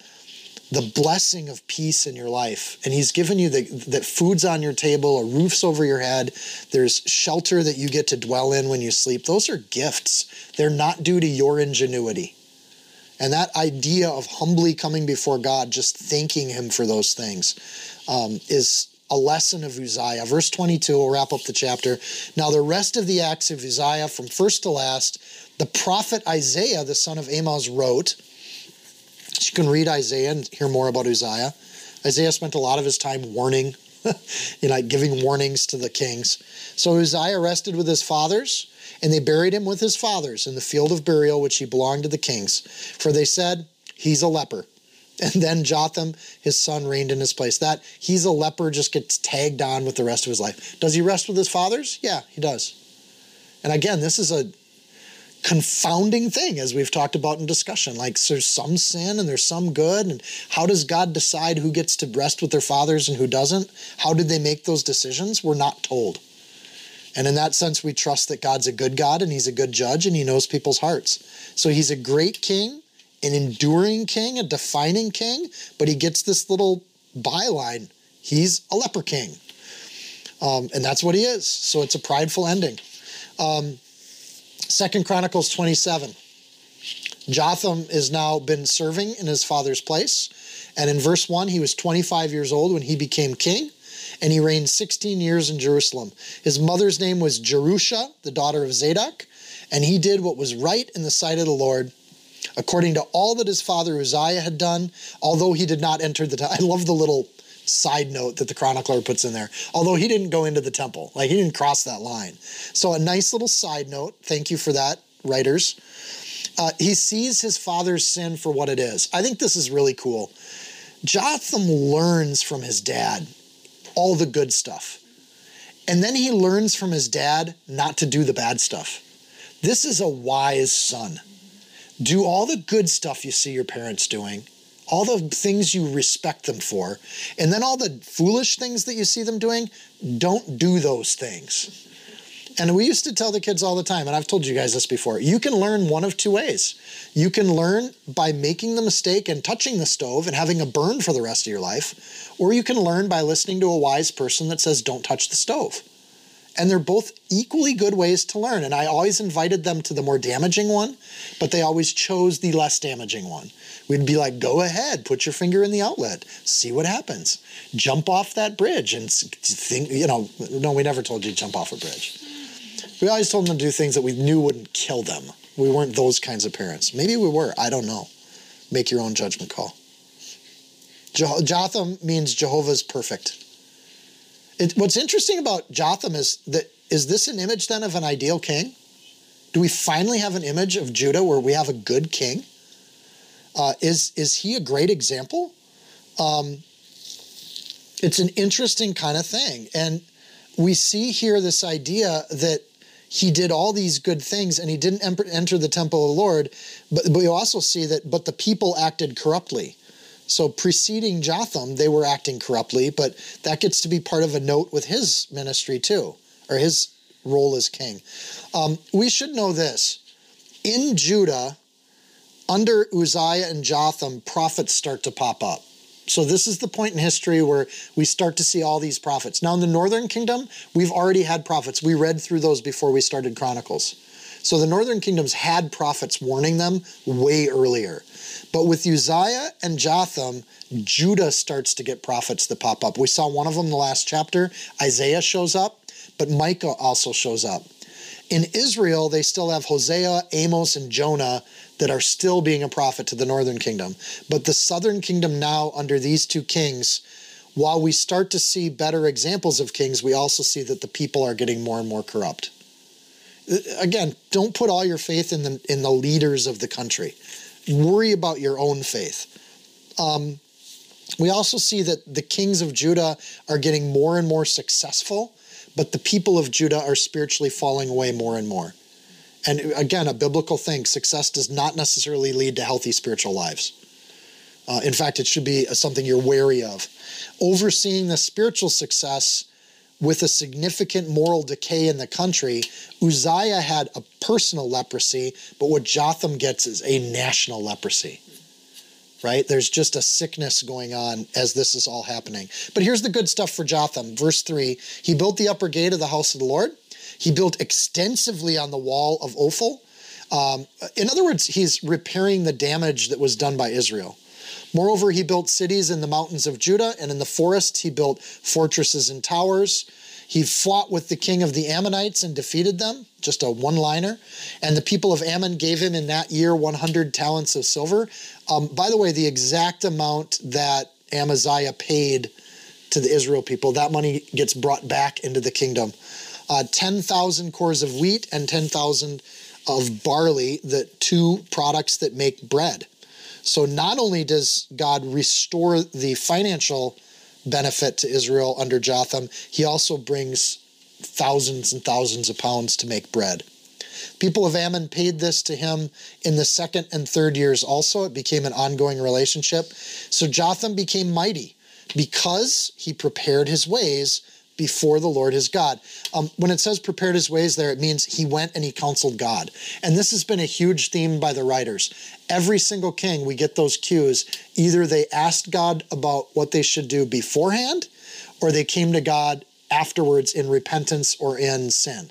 the blessing of peace in your life. And he's given you the, that food's on your table, a roof's over your head, there's shelter that you get to dwell in when you sleep. Those are gifts. They're not due to your ingenuity. And that idea of humbly coming before God, just thanking Him for those things, um, is a lesson of Uzziah. Verse 22, we'll wrap up the chapter. Now, the rest of the acts of Uzziah, from first to last, the prophet Isaiah, the son of Amos, wrote you can read Isaiah and hear more about Uzziah. Isaiah spent a lot of his time warning, you know, giving warnings to the kings. So Uzziah rested with his fathers, and they buried him with his fathers in the field of burial which he belonged to the kings. For they said, He's a leper. And then Jotham, his son, reigned in his place. That he's a leper just gets tagged on with the rest of his life. Does he rest with his fathers? Yeah, he does. And again, this is a confounding thing as we've talked about in discussion like there's some sin and there's some good and how does god decide who gets to rest with their fathers and who doesn't how did they make those decisions we're not told and in that sense we trust that god's a good god and he's a good judge and he knows people's hearts. So he's a great king an enduring king a defining king but he gets this little byline. He's a leper king. Um, and that's what he is. So it's a prideful ending. Um, Second Chronicles 27. Jotham has now been serving in his father's place. And in verse 1, he was 25 years old when he became king, and he reigned 16 years in Jerusalem. His mother's name was Jerusha, the daughter of Zadok, and he did what was right in the sight of the Lord, according to all that his father Uzziah had done, although he did not enter the. I love the little side note that the chronicler puts in there. Although he didn't go into the temple, like he didn't cross that line. So a nice little side note. Thank you for that, writers. Uh, he sees his father's sin for what it is. I think this is really cool. Jotham learns from his dad all the good stuff. And then he learns from his dad not to do the bad stuff. This is a wise son. Do all the good stuff you see your parents doing all the things you respect them for, and then all the foolish things that you see them doing, don't do those things. And we used to tell the kids all the time, and I've told you guys this before you can learn one of two ways. You can learn by making the mistake and touching the stove and having a burn for the rest of your life, or you can learn by listening to a wise person that says, don't touch the stove. And they're both equally good ways to learn. And I always invited them to the more damaging one, but they always chose the less damaging one. We'd be like, go ahead, put your finger in the outlet, see what happens. Jump off that bridge and think, you know, no, we never told you to jump off a bridge. We always told them to do things that we knew wouldn't kill them. We weren't those kinds of parents. Maybe we were, I don't know. Make your own judgment call. Jotham means Jehovah's perfect. It, what's interesting about Jotham is that is this an image then of an ideal king? Do we finally have an image of Judah where we have a good king? Uh, is is he a great example? Um, it's an interesting kind of thing, and we see here this idea that he did all these good things and he didn't enter the temple of the Lord, but, but we also see that but the people acted corruptly. So preceding Jotham, they were acting corruptly, but that gets to be part of a note with his ministry too, or his role as king. Um, we should know this. In Judah, under Uzziah and Jotham, prophets start to pop up. So this is the point in history where we start to see all these prophets. Now in the northern kingdom, we've already had prophets. We read through those before we started Chronicles. So the northern kingdoms had prophets warning them way earlier. But with Uzziah and Jotham, Judah starts to get prophets that pop up. We saw one of them in the last chapter. Isaiah shows up, but Micah also shows up. In Israel, they still have Hosea, Amos, and Jonah that are still being a prophet to the northern kingdom. But the southern kingdom now, under these two kings, while we start to see better examples of kings, we also see that the people are getting more and more corrupt. Again, don't put all your faith in the in the leaders of the country. Worry about your own faith. Um, we also see that the kings of Judah are getting more and more successful, but the people of Judah are spiritually falling away more and more. And again, a biblical thing success does not necessarily lead to healthy spiritual lives. Uh, in fact, it should be something you're wary of. Overseeing the spiritual success with a significant moral decay in the country, Uzziah had a personal leprosy, but what Jotham gets is a national leprosy. right? There's just a sickness going on as this is all happening. But here's the good stuff for Jotham. Verse 3 He built the upper gate of the house of the Lord, he built extensively on the wall of Ophel. Um, in other words, he's repairing the damage that was done by Israel. Moreover, he built cities in the mountains of Judah, and in the forests he built fortresses and towers. He fought with the king of the Ammonites and defeated them, just a one liner. And the people of Ammon gave him in that year 100 talents of silver. Um, by the way, the exact amount that Amaziah paid to the Israel people, that money gets brought back into the kingdom. Uh, 10,000 kors of wheat and 10,000 of barley, the two products that make bread. So not only does God restore the financial benefit to Israel under Jotham, he also brings thousands and thousands of pounds to make bread. People of Ammon paid this to him in the second and third years also. It became an ongoing relationship. So Jotham became mighty because he prepared his ways before the Lord his God. Um, when it says prepared his ways there, it means he went and he counseled God. And this has been a huge theme by the writers. Every single king, we get those cues. Either they asked God about what they should do beforehand, or they came to God afterwards in repentance or in sin.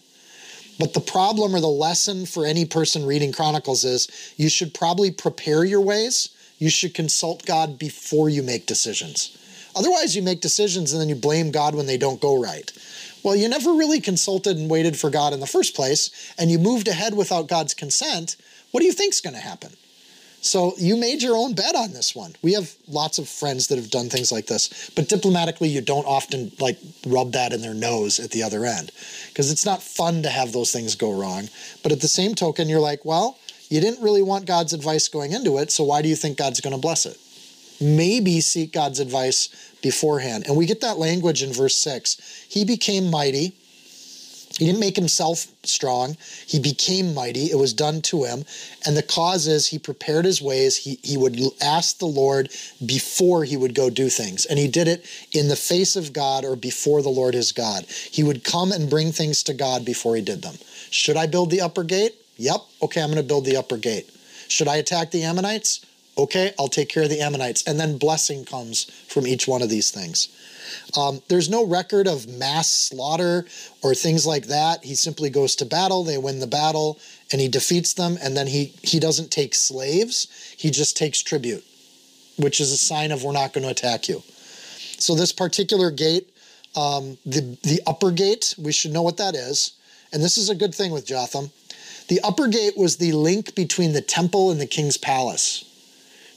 But the problem or the lesson for any person reading Chronicles is you should probably prepare your ways. You should consult God before you make decisions. Otherwise, you make decisions and then you blame God when they don't go right. Well, you never really consulted and waited for God in the first place, and you moved ahead without God's consent. What do you think's going to happen? So you made your own bet on this one. We have lots of friends that have done things like this, but diplomatically, you don't often like rub that in their nose at the other end because it's not fun to have those things go wrong. But at the same token, you're like, well, you didn't really want God's advice going into it, so why do you think God's going to bless it? Maybe seek God's advice beforehand. And we get that language in verse 6. He became mighty. He didn't make himself strong. He became mighty. It was done to him. And the cause is he prepared his ways. He, he would ask the Lord before he would go do things. And he did it in the face of God or before the Lord his God. He would come and bring things to God before he did them. Should I build the upper gate? Yep. Okay, I'm going to build the upper gate. Should I attack the Ammonites? Okay, I'll take care of the Ammonites. And then blessing comes from each one of these things. Um, there's no record of mass slaughter or things like that. He simply goes to battle, they win the battle, and he defeats them. And then he, he doesn't take slaves, he just takes tribute, which is a sign of we're not going to attack you. So, this particular gate, um, the, the upper gate, we should know what that is. And this is a good thing with Jotham. The upper gate was the link between the temple and the king's palace.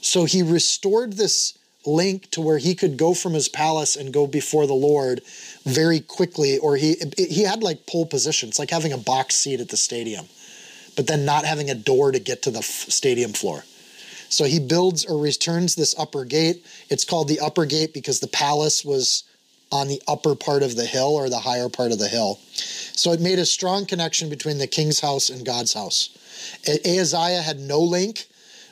So he restored this link to where he could go from his palace and go before the Lord very quickly, or he he had like pole position. It's like having a box seat at the stadium, but then not having a door to get to the f- stadium floor. So he builds or returns this upper gate. It's called the upper gate because the palace was on the upper part of the hill or the higher part of the hill. So it made a strong connection between the king's house and God's house. Ahaziah had no link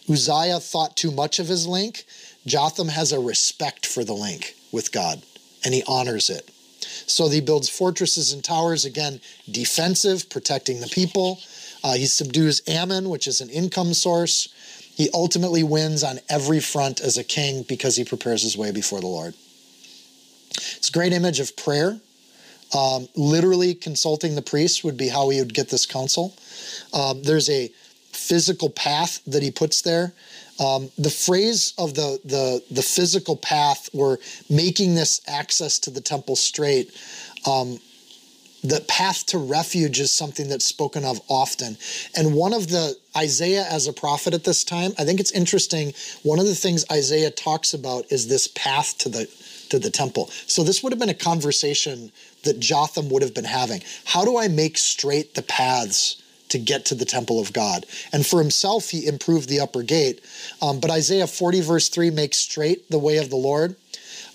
Uzziah thought too much of his link. Jotham has a respect for the link with God, and he honors it. So he builds fortresses and towers, again, defensive, protecting the people. Uh, he subdues Ammon, which is an income source. He ultimately wins on every front as a king because he prepares his way before the Lord. It's a great image of prayer. Um, literally consulting the priests would be how he would get this counsel. Um, there's a physical path that he puts there. Um, the phrase of the, the the physical path or making this access to the temple straight. Um, the path to refuge is something that's spoken of often. And one of the isaiah as a prophet at this time i think it's interesting one of the things isaiah talks about is this path to the to the temple. So this would have been a conversation that jotham would have been having. How do i make straight the paths to get to the temple of God. And for himself, he improved the upper gate. Um, but Isaiah 40, verse 3 makes straight the way of the Lord.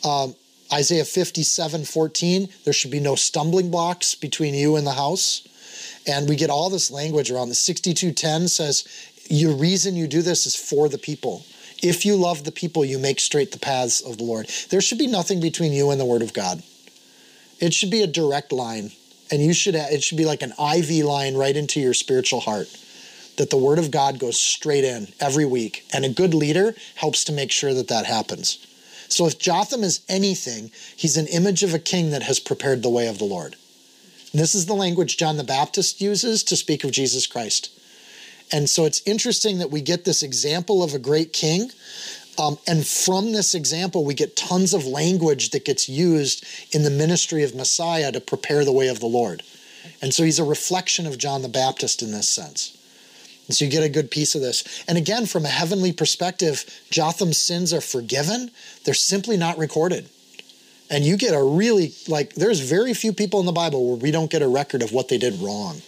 Um, Isaiah 57, 14, there should be no stumbling blocks between you and the house. And we get all this language around the 6210 says, Your reason you do this is for the people. If you love the people, you make straight the paths of the Lord. There should be nothing between you and the word of God. It should be a direct line and you should it should be like an IV line right into your spiritual heart that the word of God goes straight in every week. And a good leader helps to make sure that that happens. So if Jotham is anything, he's an image of a king that has prepared the way of the Lord. And this is the language John the Baptist uses to speak of Jesus Christ. And so it's interesting that we get this example of a great king. Um, and from this example, we get tons of language that gets used in the ministry of Messiah to prepare the way of the Lord. And so he's a reflection of John the Baptist in this sense. And so you get a good piece of this. And again, from a heavenly perspective, Jotham's sins are forgiven, they're simply not recorded. And you get a really, like, there's very few people in the Bible where we don't get a record of what they did wrong.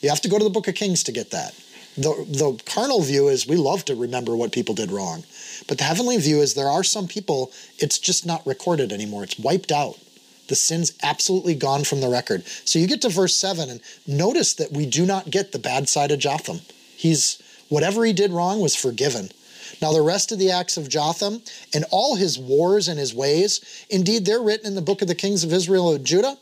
You have to go to the book of Kings to get that. The, the carnal view is we love to remember what people did wrong. But the heavenly view is there are some people, it's just not recorded anymore. It's wiped out. The sin's absolutely gone from the record. So you get to verse 7 and notice that we do not get the bad side of Jotham. He's whatever he did wrong was forgiven. Now, the rest of the acts of Jotham and all his wars and his ways, indeed, they're written in the book of the kings of Israel and Judah.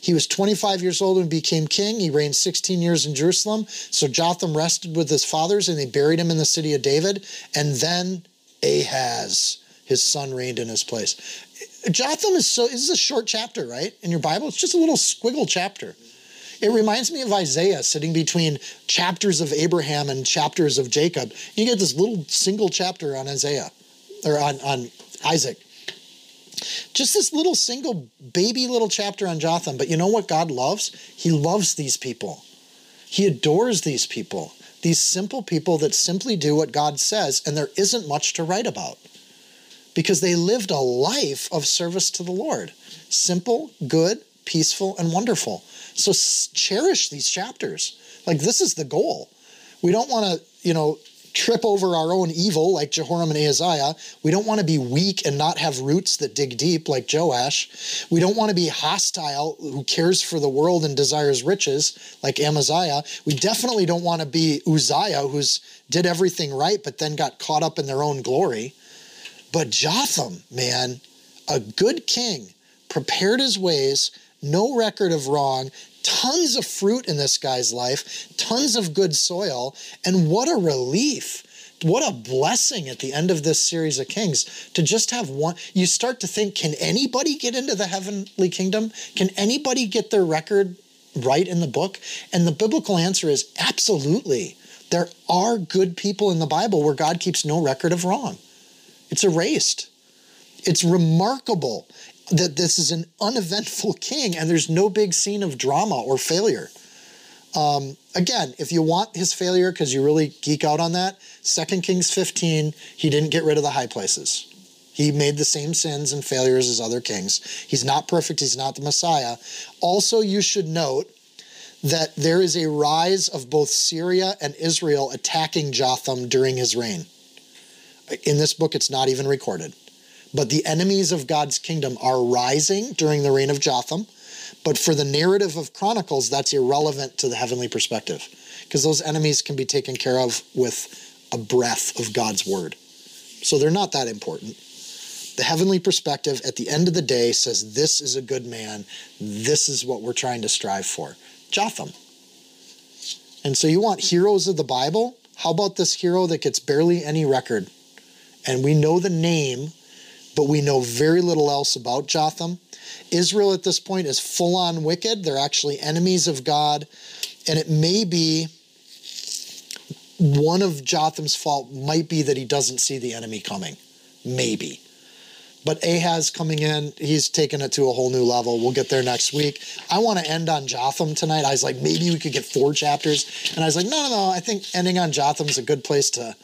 He was 25 years old and became king. He reigned 16 years in Jerusalem. So Jotham rested with his fathers and they buried him in the city of David. And then Ahaz, his son, reigned in his place. Jotham is so, this is a short chapter, right? In your Bible, it's just a little squiggle chapter. It reminds me of Isaiah sitting between chapters of Abraham and chapters of Jacob. You get this little single chapter on Isaiah or on, on Isaac. Just this little single baby little chapter on Jotham. But you know what God loves? He loves these people. He adores these people. These simple people that simply do what God says, and there isn't much to write about because they lived a life of service to the Lord. Simple, good, peaceful, and wonderful. So cherish these chapters. Like this is the goal. We don't want to, you know, trip over our own evil like Jehoram and Ahaziah. We don't want to be weak and not have roots that dig deep like Joash. We don't want to be hostile who cares for the world and desires riches like Amaziah. We definitely don't want to be Uzziah who's did everything right but then got caught up in their own glory. But Jotham, man, a good king, prepared his ways, no record of wrong, tons of fruit in this guy's life, tons of good soil, and what a relief. What a blessing at the end of this series of Kings to just have one. You start to think, can anybody get into the heavenly kingdom? Can anybody get their record right in the book? And the biblical answer is absolutely. There are good people in the Bible where God keeps no record of wrong. It's erased. It's remarkable that this is an uneventful king and there's no big scene of drama or failure. Um, again, if you want his failure because you really geek out on that, 2 Kings 15, he didn't get rid of the high places. He made the same sins and failures as other kings. He's not perfect, he's not the Messiah. Also, you should note that there is a rise of both Syria and Israel attacking Jotham during his reign. In this book, it's not even recorded. But the enemies of God's kingdom are rising during the reign of Jotham. But for the narrative of Chronicles, that's irrelevant to the heavenly perspective because those enemies can be taken care of with a breath of God's word. So they're not that important. The heavenly perspective at the end of the day says, This is a good man. This is what we're trying to strive for. Jotham. And so you want heroes of the Bible? How about this hero that gets barely any record? And we know the name but we know very little else about Jotham. Israel at this point is full on wicked. They're actually enemies of God. And it may be one of Jotham's fault might be that he doesn't see the enemy coming. Maybe. But Ahaz coming in, he's taken it to a whole new level. We'll get there next week. I want to end on Jotham tonight. I was like, maybe we could get four chapters. And I was like, no, no, no. I think ending on Jotham is a good place to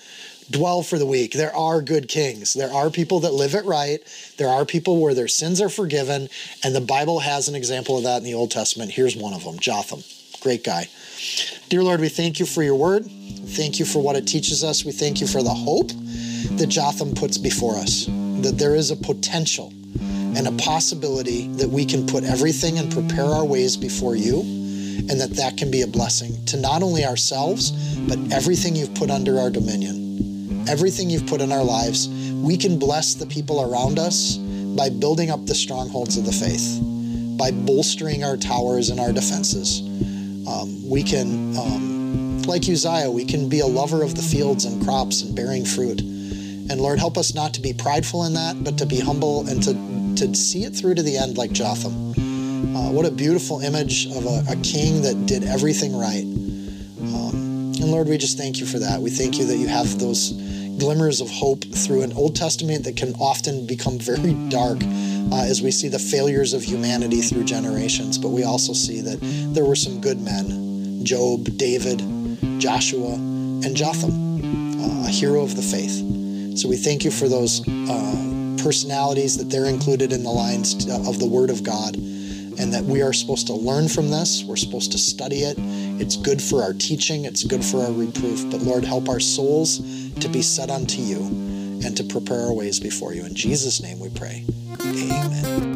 dwell for the week. There are good kings. There are people that live it right. There are people where their sins are forgiven. And the Bible has an example of that in the Old Testament. Here's one of them Jotham. Great guy. Dear Lord, we thank you for your word. Thank you for what it teaches us. We thank you for the hope that Jotham puts before us, that there is a potential and a possibility that we can put everything and prepare our ways before you, and that that can be a blessing to not only ourselves, but everything you've put under our dominion everything you've put in our lives, we can bless the people around us by building up the strongholds of the faith, by bolstering our towers and our defenses. Um, we can um, like Uzziah, we can be a lover of the fields and crops and bearing fruit. And Lord, help us not to be prideful in that, but to be humble and to, to see it through to the end like Jotham. Uh, what a beautiful image of a, a, king that did everything right. Um, and Lord, we just thank you for that. We thank you that you have those glimmers of hope through an Old Testament that can often become very dark uh, as we see the failures of humanity through generations. But we also see that there were some good men Job, David, Joshua, and Jotham, uh, a hero of the faith. So we thank you for those uh, personalities that they're included in the lines of the Word of God, and that we are supposed to learn from this. We're supposed to study it. It's good for our teaching, it's good for our reproof. But Lord, help our souls to be set unto you and to prepare our ways before you. In Jesus' name we pray. Amen.